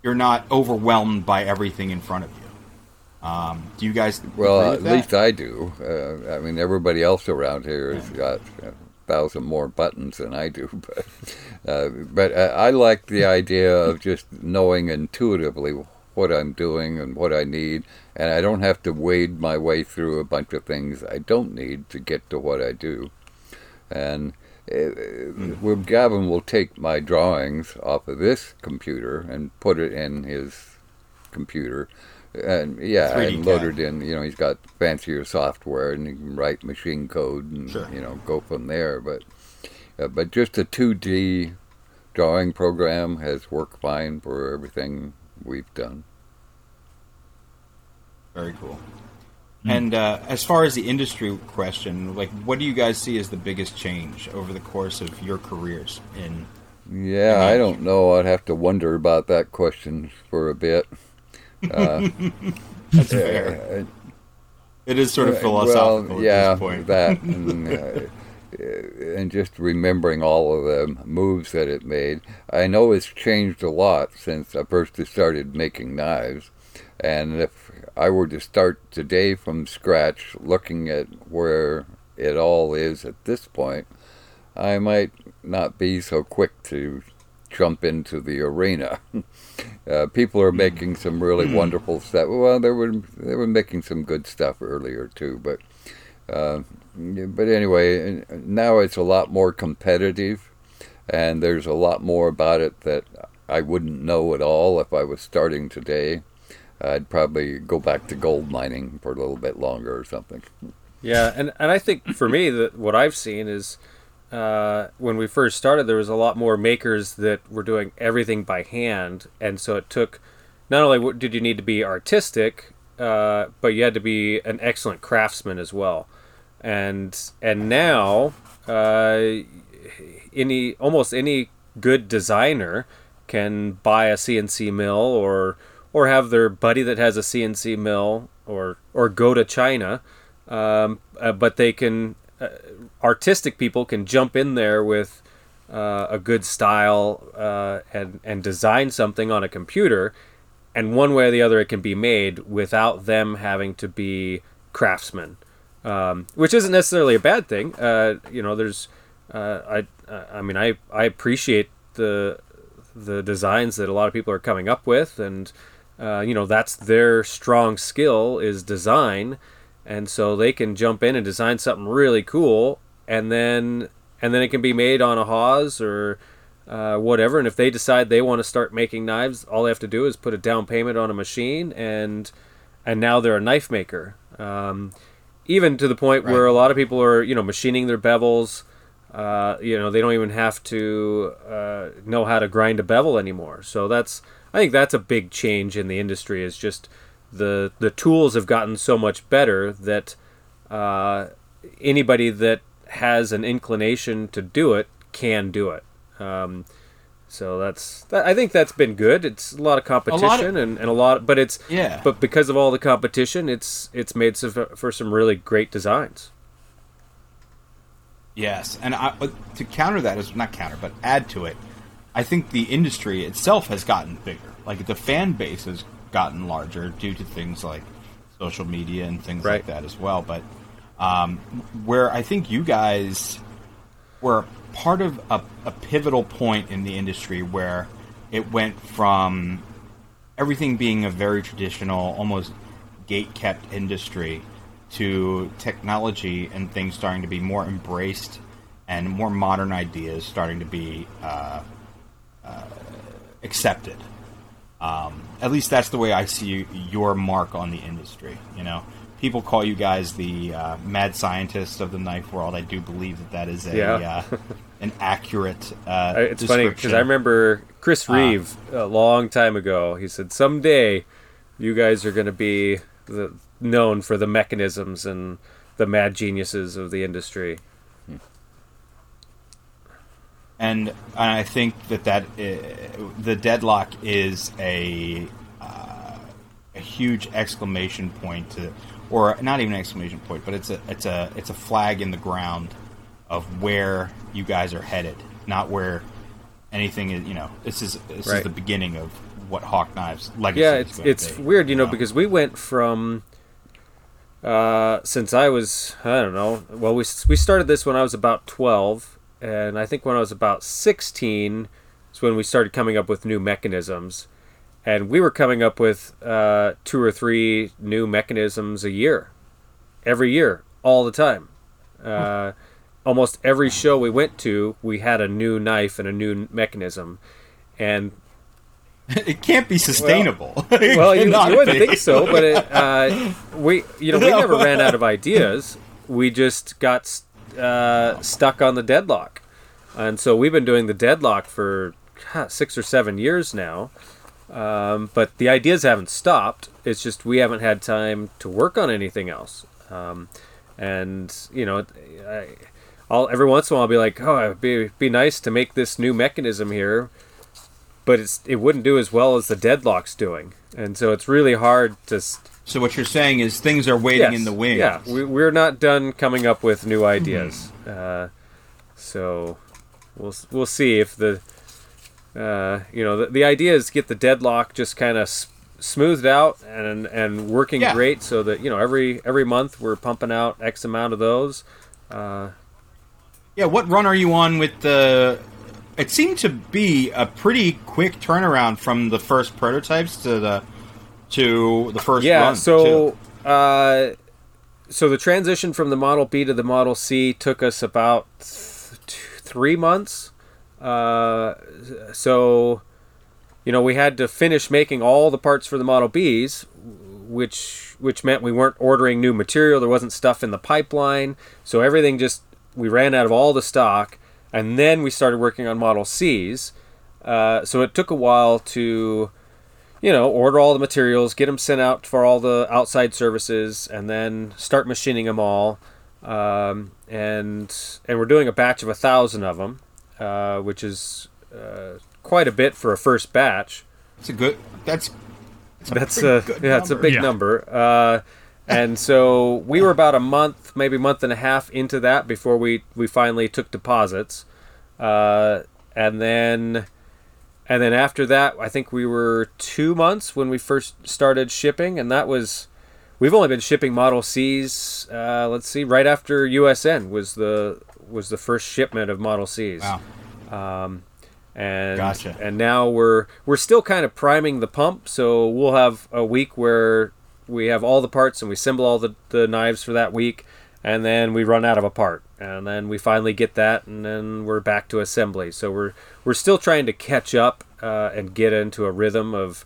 you're not overwhelmed by everything in front of you. Um, do you guys? Well, at that? least I do. Uh, I mean, everybody else around here has got a thousand more buttons than I do, but uh, but uh, I like the idea of just knowing intuitively what I'm doing and what I need, and I don't have to wade my way through a bunch of things I don't need to get to what I do. And uh, well, Gavin will take my drawings off of this computer and put it in his computer, and yeah, and load CAD. it in. You know, he's got fancier software and he can write machine code and Sure. you know go from there. But uh, but just a two D drawing program has worked fine for everything we've done. Very cool. And uh, as far as the industry question, like, what do you guys see as the biggest change over the course of your careers? In Yeah, I don't know. I'd have to wonder about that question for a bit. that's fair. Uh, It is sort of philosophical Well, yeah, at this point. that and, uh, and just remembering all of the moves that it made. I know it's changed a lot since I first started making knives, and if I were to start today from scratch, looking at where it all is at this point, I might not be so quick to jump into the arena. Uh, people are making some really wonderful stuff. Well, they were they were making some good stuff earlier too, but uh, but anyway, now it's a lot more competitive, and there's a lot more about it that I wouldn't know at all if I was starting today. I'd probably go back to gold mining for a little bit longer or something. Yeah, and, and I think for me that what I've seen is uh, when we first started, there was a lot more makers that were doing everything by hand, and so it took not only did you need to be artistic, uh, but you had to be an excellent craftsman as well. And and now, uh, any almost any good designer can buy a CNC mill or or have their buddy that has a CNC mill or or go to China, um, uh, but they can uh, artistic people can jump in there with uh, a good style uh, and and design something on a computer, and one way or the other it can be made without them having to be craftsmen, um, which isn't necessarily a bad thing. Uh, you know, there's uh, I I mean I I appreciate the the designs that a lot of people are coming up with and uh, you know that's their strong skill is design. And so they can jump in and design something really cool and then and then it can be made on a Haas or uh, whatever. And if they decide they want to start making knives all they have to do is put a down payment on a machine and and now they're a knife maker. Um, even to the point where a lot of people are you know machining their bevels uh, you know they don't even have to uh, know how to grind a bevel anymore. So that's i think that's a big change in the industry is just the the tools have gotten so much better that uh, anybody that has an inclination to do it can do it um, so that's that, i think that's been good it's a lot of competition and, and a lot but it's Yeah. but because of all the competition it's it's made for some really great designs Yes, and I, to counter that is not counter, but add to it. I think the industry itself has gotten bigger. Like the fan base has gotten larger due to things like social media and things like that as well. But um, where I think you guys were part of a, a pivotal point in the industry where it went from everything being a very traditional, almost gate kept industry to technology and things starting to be more embraced and more modern ideas starting to be uh, uh, accepted. Um, at least that's the way I see your mark on the industry. You know, people call you guys the uh, mad scientists of the knife world. I do believe that that is a Yeah. uh, an accurate. Uh, It's funny because. I remember Chris Reeve a long time ago. He said, "Someday, you guys are going to be the, known for the mechanisms and the mad geniuses of the industry." And I think that that uh, the deadlock is a uh, a huge exclamation point to, or not even an exclamation point, but it's a it's a it's a flag in the ground of where you guys are headed, not where anything is. You know, this is this is the beginning of what Hawk Knives legacy yeah, is it's it's be, weird, you know, because we went from uh, since I was I don't know. Well, we we started this when I was about twelve, and I think when I was about sixteen is when we started coming up with new mechanisms, and we were coming up with uh, two or three new mechanisms a year, every year, all the time. Uh, almost every show we went to, we had a new knife and a new mechanism, and it can't be sustainable. It well, you, you wouldn't be. think so, but it, uh, we, you know, we never ran out of ideas. We just got uh, stuck on the deadlock, and so we've been doing the deadlock for huh, six or seven years now. Um, but the ideas haven't stopped. It's just we haven't had time to work on anything else. Um, and you know, I, I'll every once in a while I'll be like, oh, it'd be be nice to make this new mechanism here but it's it wouldn't do as well as the deadlock's doing, and so it's really hard to. s- So what you're saying is things are waiting Yes, in the wings. Yeah, we, we're not done coming up with new ideas. Uh, so we'll we'll see if the uh, you know the, the idea is get the deadlock just kind of s- smoothed out and and working Yeah. great, so that you know every every month we're pumping out X amount of those. Uh, Yeah, what run are you on with the? It seemed to be a pretty quick turnaround from the first prototypes to the to the first yeah run. so uh so the transition from the model b to the model c took us about th- three months. Uh so you know we had to finish making all the parts for the model b's which which meant we weren't ordering new material. There wasn't stuff in the pipeline. So everything just we ran out of all the stock. And then we started working on model c's. Uh, so it took a while to you know, order all the materials, get them sent out for all the outside services, and then start machining them all. Um, and and we're doing a batch of a thousand of them, uh, which is uh, quite a bit for a first batch. it's a good. That's that's a, That's a good yeah, it's a big Yeah. number. Uh, and so we were about a month, maybe month and a half into that before we we finally took deposits, uh, and then and then after that, I think we were two months when we first started shipping, and that was we've only been shipping Model Cs. Uh, let's see, right after USN was the was the first shipment of Model Cs Wow. and Gotcha. and now we're we're still kind of priming the pump so we'll have a week where we have all the parts and we assemble all the, the knives for that week and then we run out of a part and then we finally get that and then we're back to assembly so we're we're still trying to catch up uh, and get into a rhythm of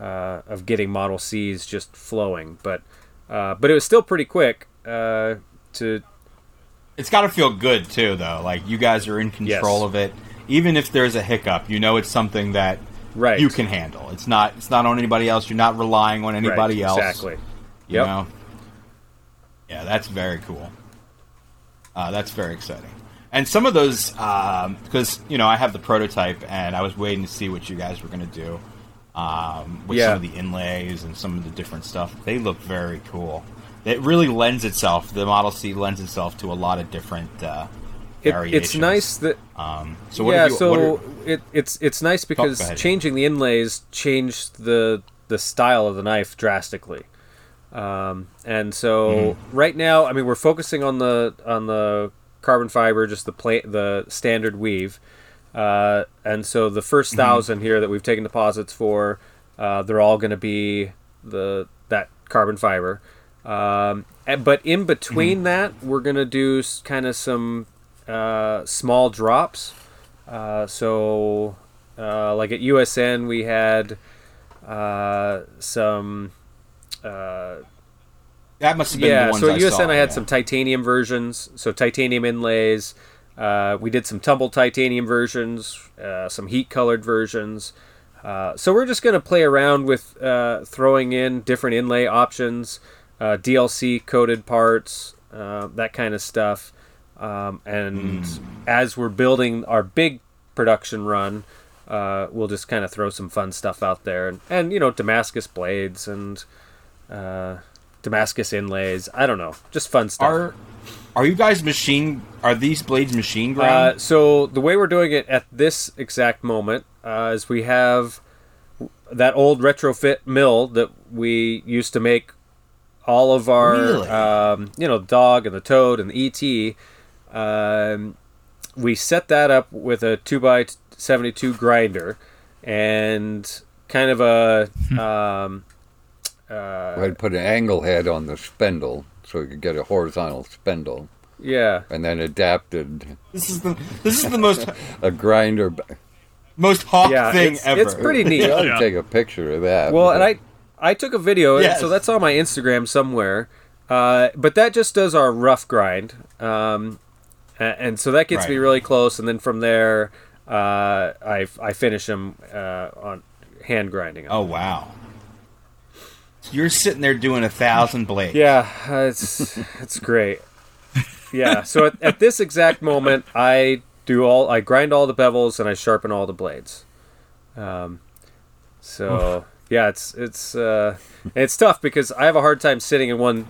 uh, of getting model c's just flowing but uh, but it was still pretty quick uh, to It's got to feel good too, though. Like you guys are in control Yes. of it. Even if there's a hiccup, you know it's something that right you can handle. It's not. It's not on anybody else. You're not relying on anybody right, else. exactly You Yep. know? Yeah, that's very cool. Uh, that's very exciting. And some of those, because you know, I have the prototype, and I was waiting to see what you guys were going to do um, with Yeah. some of the inlays and some of the different stuff. They look very cool. It really lends itself. The Model C lends itself to a lot of different uh, It, variations. it's nice that Um, so what yeah, you, so are- it, it's it's nice because ahead. changing the inlays changed the the style of the knife drastically. Um, and so Mm-hmm. right now, I mean, we're focusing on the on the carbon fiber, just the pla- the standard weave. Uh, and so the 1st Mm-hmm. thousand here that we've taken deposits for, uh, they're all going to be the that carbon fiber. Um, and, but in between that, we're going to do kind of some uh, small drops. Uh, so, uh, like at USN, we had uh, some. Uh, that must have been the yeah, so at USN, saw, I had yeah. some titanium versions. So titanium inlays. Uh, we did some tumble titanium versions, uh, some heat colored versions. Uh, so we're just going to play around with uh, throwing in different inlay options, uh, DLC coded parts, uh, that kind of stuff. Um, and Hmm. as we're building our big production run, uh, we'll just kind of throw some fun stuff out there, and, and you know Damascus blades and uh, Damascus inlays. I don't know, just fun stuff. Are are you guys machine? Are these blades machine ground? Uh, so the way we're doing it at this exact moment uh, is we have that old retrofit mill that we used to make all of our, Really? um, you know, dog and the toad and the ET. Um, we set that up with a two by seventy two grinder and kind of a um, uh, I'd put an angle head on the spindle so you could get a horizontal spindle, yeah. and then adapted This is the this is the most a grinder. most hawk Yeah, thing it's, ever. it's pretty neat. You ought to Yeah. take a picture of that. Well, and I I took a video, Yes. so that's on my Instagram somewhere. Uh, but that just does our rough grind, um, a- and so that gets me really close. And then from there, uh, I I finish them uh, on hand grinding. 'em. Oh wow. You're sitting there doing a thousand blades. Yeah, it's it's great. Yeah. So at, at this exact moment, I do all I grind all the bevels and I sharpen all the blades. Um, so yeah, it's it's uh, it's tough because I have a hard time sitting in one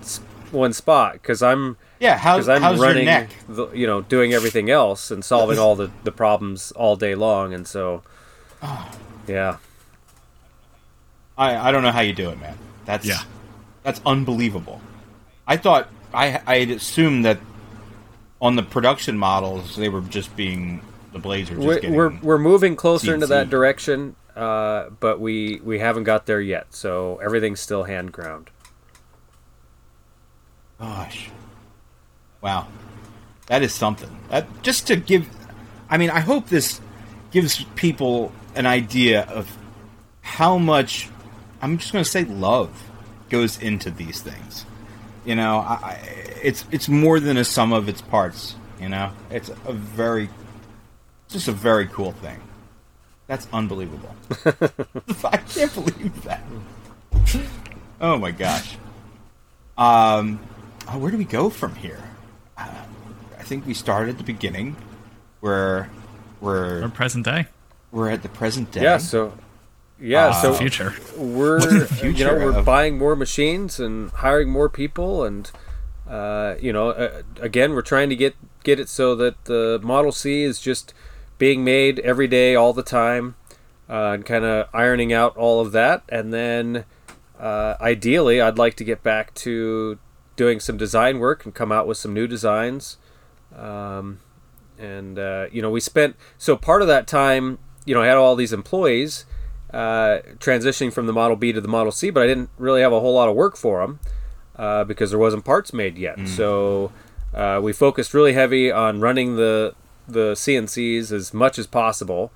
one spot because I'm Yeah, because I'm how's your running, neck? the, you know, doing everything else and solving all the the problems all day long, and so yeah. I, I don't know how you do it, man. That's Yeah. that's unbelievable. I thought I I had assumed that on the production models they were just being the blades were just We're, we're we're moving closer into that direction, uh, but we we haven't got there yet. So everything's still hand ground. Gosh. Wow. That is something. That just to give I mean, I hope this gives people an idea of how much I'm just going to say love goes into these things. You know, I, I, it's it's more than a sum of its parts, you know? It's a very just a very cool thing. That's unbelievable. I can't believe that. Oh my gosh. Um oh, where do we go from here? Uh, I think we start at the beginning, where Or we're present day, we're at the present day. Yeah. So yeah. Uh, so future. we're the you know we're of- buying more machines and hiring more people and uh, you know uh, again we're trying to get get it so that the Model C is just being made every day all the time uh, and kind of ironing out all of that and then uh, ideally I'd like to get back to doing some design work and come out with some new designs um, and uh, you know we spent so part of that time you know I had all these employees uh, transitioning from the Model B to the Model C, but I didn't really have a whole lot of work for them uh, because there wasn't parts made yet. So uh, we focused really heavy on running the the CNCs as much as possible.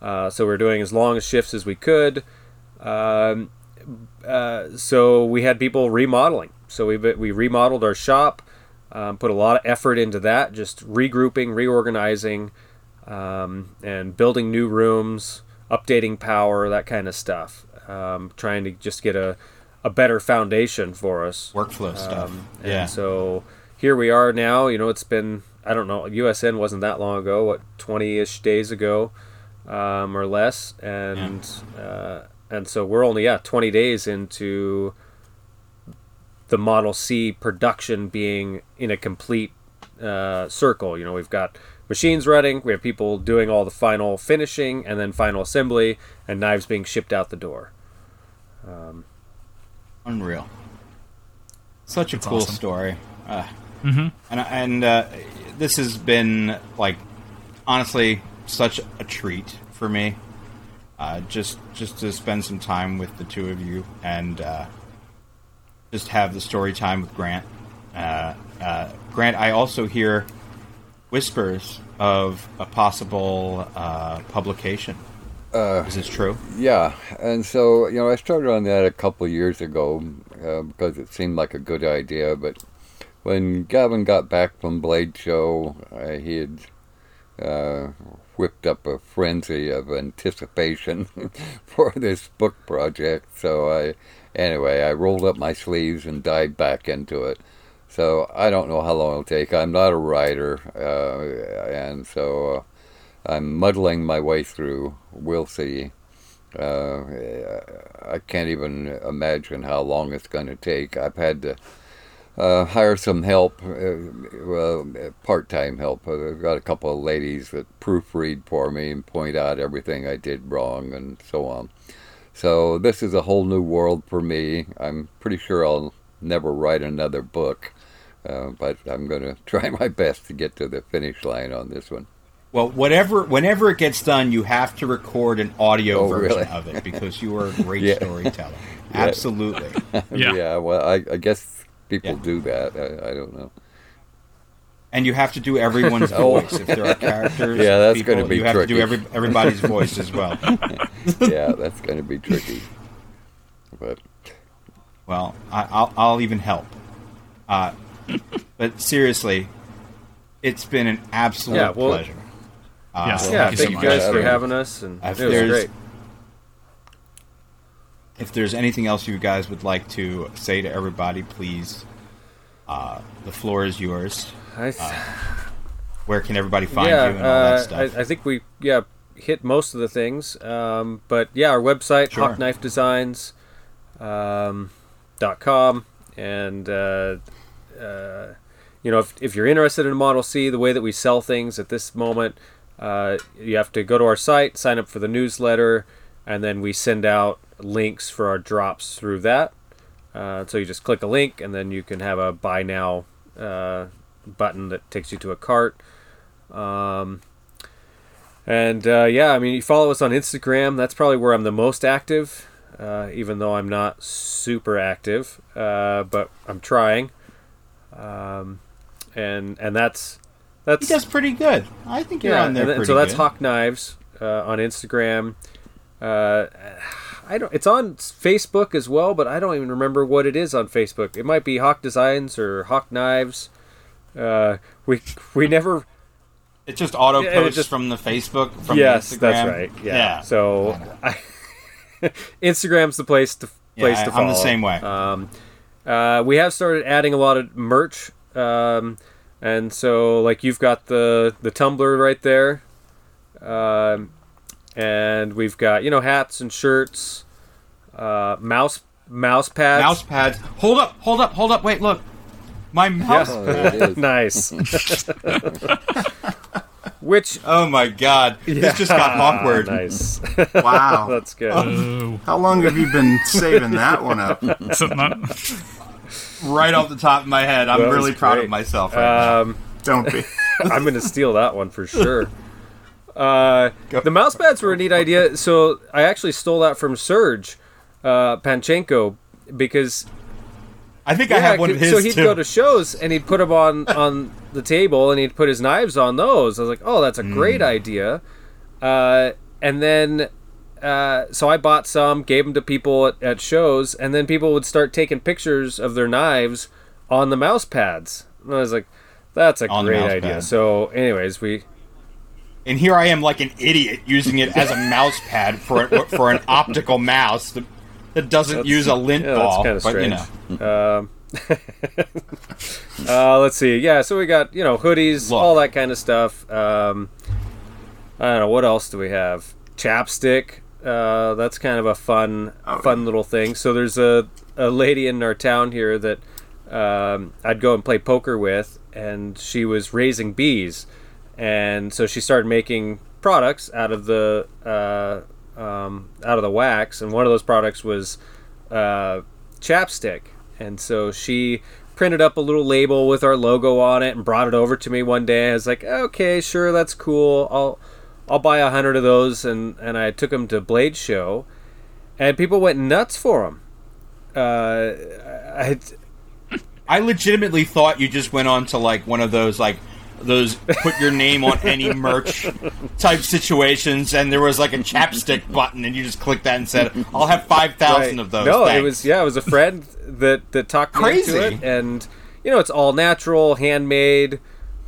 Uh, so we're doing as long shifts as we could. Um, uh, so we had people remodeling. So we we remodeled our shop, um, put a lot of effort into that, just regrouping, reorganizing, um, and building new rooms, updating power, that kind of stuff. Um, trying to just get a, a better foundation for us. workflow stuff. Um, and yeah. so here we are now. You know, it's been I don't know. USN wasn't that long ago. What twenty ish days ago, um, or less, and uh, and so we're only yeah twenty days into the Model C production being in a complete uh, circle. You know, we've got machines running, we have people doing all the final finishing, and then final assembly, and knives being shipped out the door. Unreal. Such a cool awesome. story. Uh, And and uh, this has been like honestly such a treat for me. Uh, just just to spend some time with the two of you and uh, just have the story time with Grant. Uh, uh, Grant, I also hear whispers of a possible uh, publication. Is this true? Yeah, and so you know, I started on that a couple of years ago uh, because it seemed like a good idea. But when Gavin got back from Blade Show, uh, he had uh, whipped up a frenzy of anticipation for this book project. So I, anyway, I rolled up my sleeves and dived back into it. So I don't know how long it'll take. I'm not a writer, uh, and so. Uh, I'm muddling my way through. We'll see. Uh, I can't even imagine how long it's going to take. I've had to uh, hire some help, uh, well, part-time help. I've got a couple of ladies that proofread for me and point out everything I did wrong and so on. So this is a whole new world for me. I'm pretty sure I'll never write another book, uh, but I'm going to try my best to get to the finish line on this one. Well, whatever, whenever it gets done, you have to record an audio Oh, version really? of it because you are a great Yeah. storyteller. Absolutely. Yeah. well, I, I guess people Yeah. do that. I, I don't know. And you have to do everyone's Oh. voice. If there are characters, Yeah, that's people, gonna be You have to do every, everybody's voice as well. yeah, that's going to be tricky. But Well, I, I'll, I'll even help. Uh, but seriously, it's been an absolute Yeah, well- pleasure. Uh, Yes, Yeah, Thank thank you you so guys for having us, and If it was there's- great. If there's anything else you guys would like to say to everybody, please. Uh, the floor is yours. I th- Where can everybody find yeah, you and all that uh, stuff? I, I think we yeah hit most of the things. Um, but yeah, our website Sure. Hawk Knife Designs um, dot com and uh, uh, you know if, if you're interested in Model C, the way that we sell things at this moment, uh, you have to go to our site, sign up for the newsletter, and then we send out links for our drops through that. Uh, so you just click a link, and then you can have a buy now uh, button that takes you to a cart. Um, and uh, yeah, I mean, you follow us on Instagram. That's probably where I'm the most active, uh, even though I'm not super active. Uh, but I'm trying. Um, and and that's that's he does pretty good. I think you're on there and, then- pretty so that's good. Hawk Knives uh, on Instagram. Uh, I don't. It's on Facebook as well, but I don't even remember what it is on Facebook. It might be Hawk Designs or Hawk Knives. Uh, we we never. It just auto Yeah, posts just- from the Facebook from yes, the Instagram. that's right. Yeah. So I, Instagram's the place to place Yeah, to I'm the same way. Um, uh, we have started adding a lot of merch, um, and so like you've got the the tumbler right there, um, and we've got you know hats and shirts, uh, mouse mouse pads. mouse pads. Hold up, hold up, hold up. Wait, look. My mouse. oh, there it is. nice. Which Oh my god. This just got awkward. nice. Wow. That's good. Oh, How long have you been saving that one up? Right off the top of my head. I'm That was really proud of myself right. Um, Don't be. I'm going to steal that one for sure. Uh, the mouse pads were a neat idea. So I actually stole that from Serge uh, Panchenko because I think I have one of his so he'd too. go to shows and he'd put them on on the table and he'd put his knives on those. I was like, oh, that's a great Mm. idea. Uh, and then uh, so I bought some, gave them to people at, at shows, and then people would start taking pictures of their knives on the mouse pads. And I was like, that's a On great idea. pad. So, anyways, we and here I am like an idiot using it as a mouse pad for for an optical mouse that doesn't That's- use a lint yeah, that's kinda but you strange. know. Um, uh, let's see. Yeah, so we got you know hoodies, Look. all that kind of stuff. Um, I don't know what else do we have. Chapstick. Uh, that's kind of a fun, Oh, fun little thing. So there's a a lady in our town here that um, I'd go and play poker with, and she was raising bees, and so she started making products out of the uh, um, out of the wax, and one of those products was uh, chapstick, and so she printed up a little label with our logo on it and brought it over to me one day. I was like, okay, sure, that's cool. I'll I'll buy a hundred of those, and and I took them to Blade Show, and people went nuts for them. Uh, I, I legitimately thought you just went on to like one of those like those put your name on any merch type situations, and there was like a chapstick button, and you just clicked that and said, "I'll have five thousand Right. of those." No, it was yeah, it was a friend that that talked me into it, and you know, it's all natural, handmade,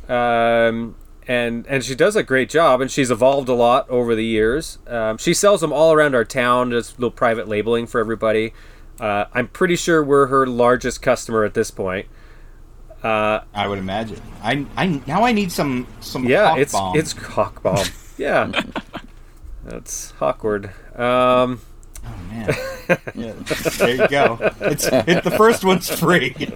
um, and and she does a great job, and she's evolved a lot over the years. Um, she sells them all around our town, just little private labeling for everybody. Uh, I'm pretty sure we're her largest customer at this point. Uh, I would imagine. I, I now I need some some yeah, hawk it's bomb. it's hawk bomb. yeah, that's awkward. Um, oh man. yeah, there you go. It's it, the first one's free.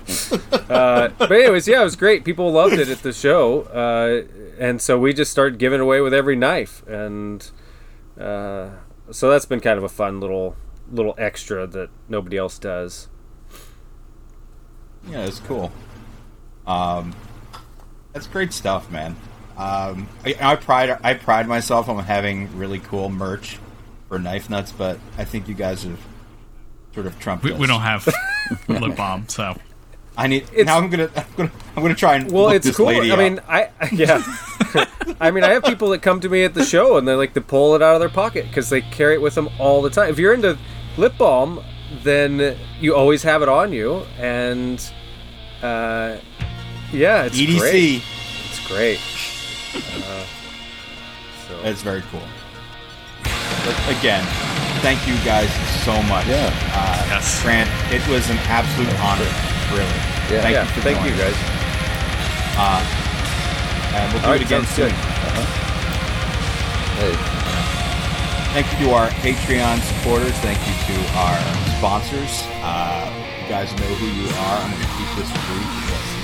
uh, but anyways, yeah, it was great. People loved it at the show, uh, and so we just started giving away with every knife, and uh, so that's been kind of a fun little little extra that nobody else does. Yeah, it's cool. Um, that's great stuff, man. Um, I, I pride I pride myself on having really cool merch for Knife Nuts, but I think you guys have sort of trumped. We, us. we don't have lip balm, so I need It's- now. I'm gonna I'm gonna I'm gonna try and Well, look it's this cool. lady I up. mean, I yeah. I mean, I have people that come to me at the show and they like to pull it out of their pocket because they carry it with them all the time. If you're into lip balm, then you always have it on you, and uh, yeah, it's EDC. great. It's great. Uh, so It's very cool. But again, thank you guys so much. Yeah. Uh, Yes. Grant, it was an absolute honor. Really. Yeah. Thank yeah, you for thank you joining. guys. And we'll do All it right, again sounds soon. good. Hey, Thank you to our Patreon supporters. Thank you to our sponsors. Uh, you guys know who you are. I'm going to keep this brief because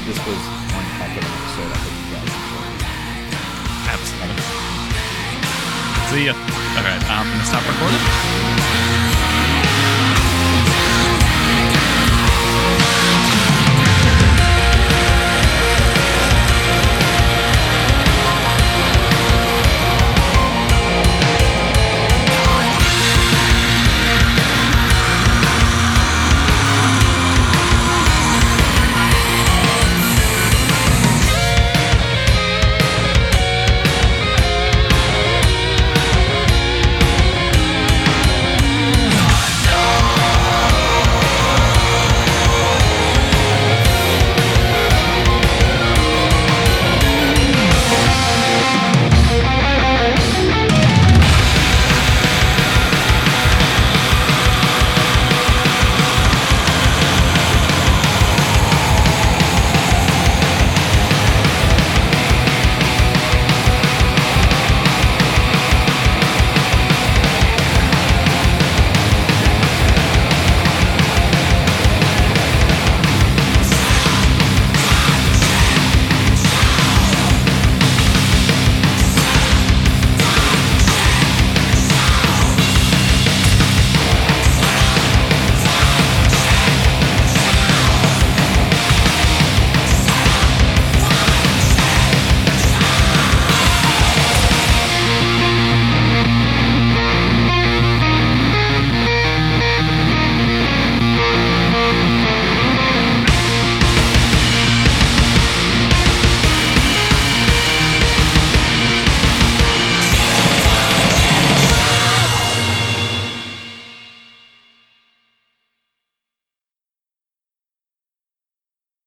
this was one heck of an episode. I hope you guys enjoyed absolutely. See ya. All right, I'm gonna stop recording.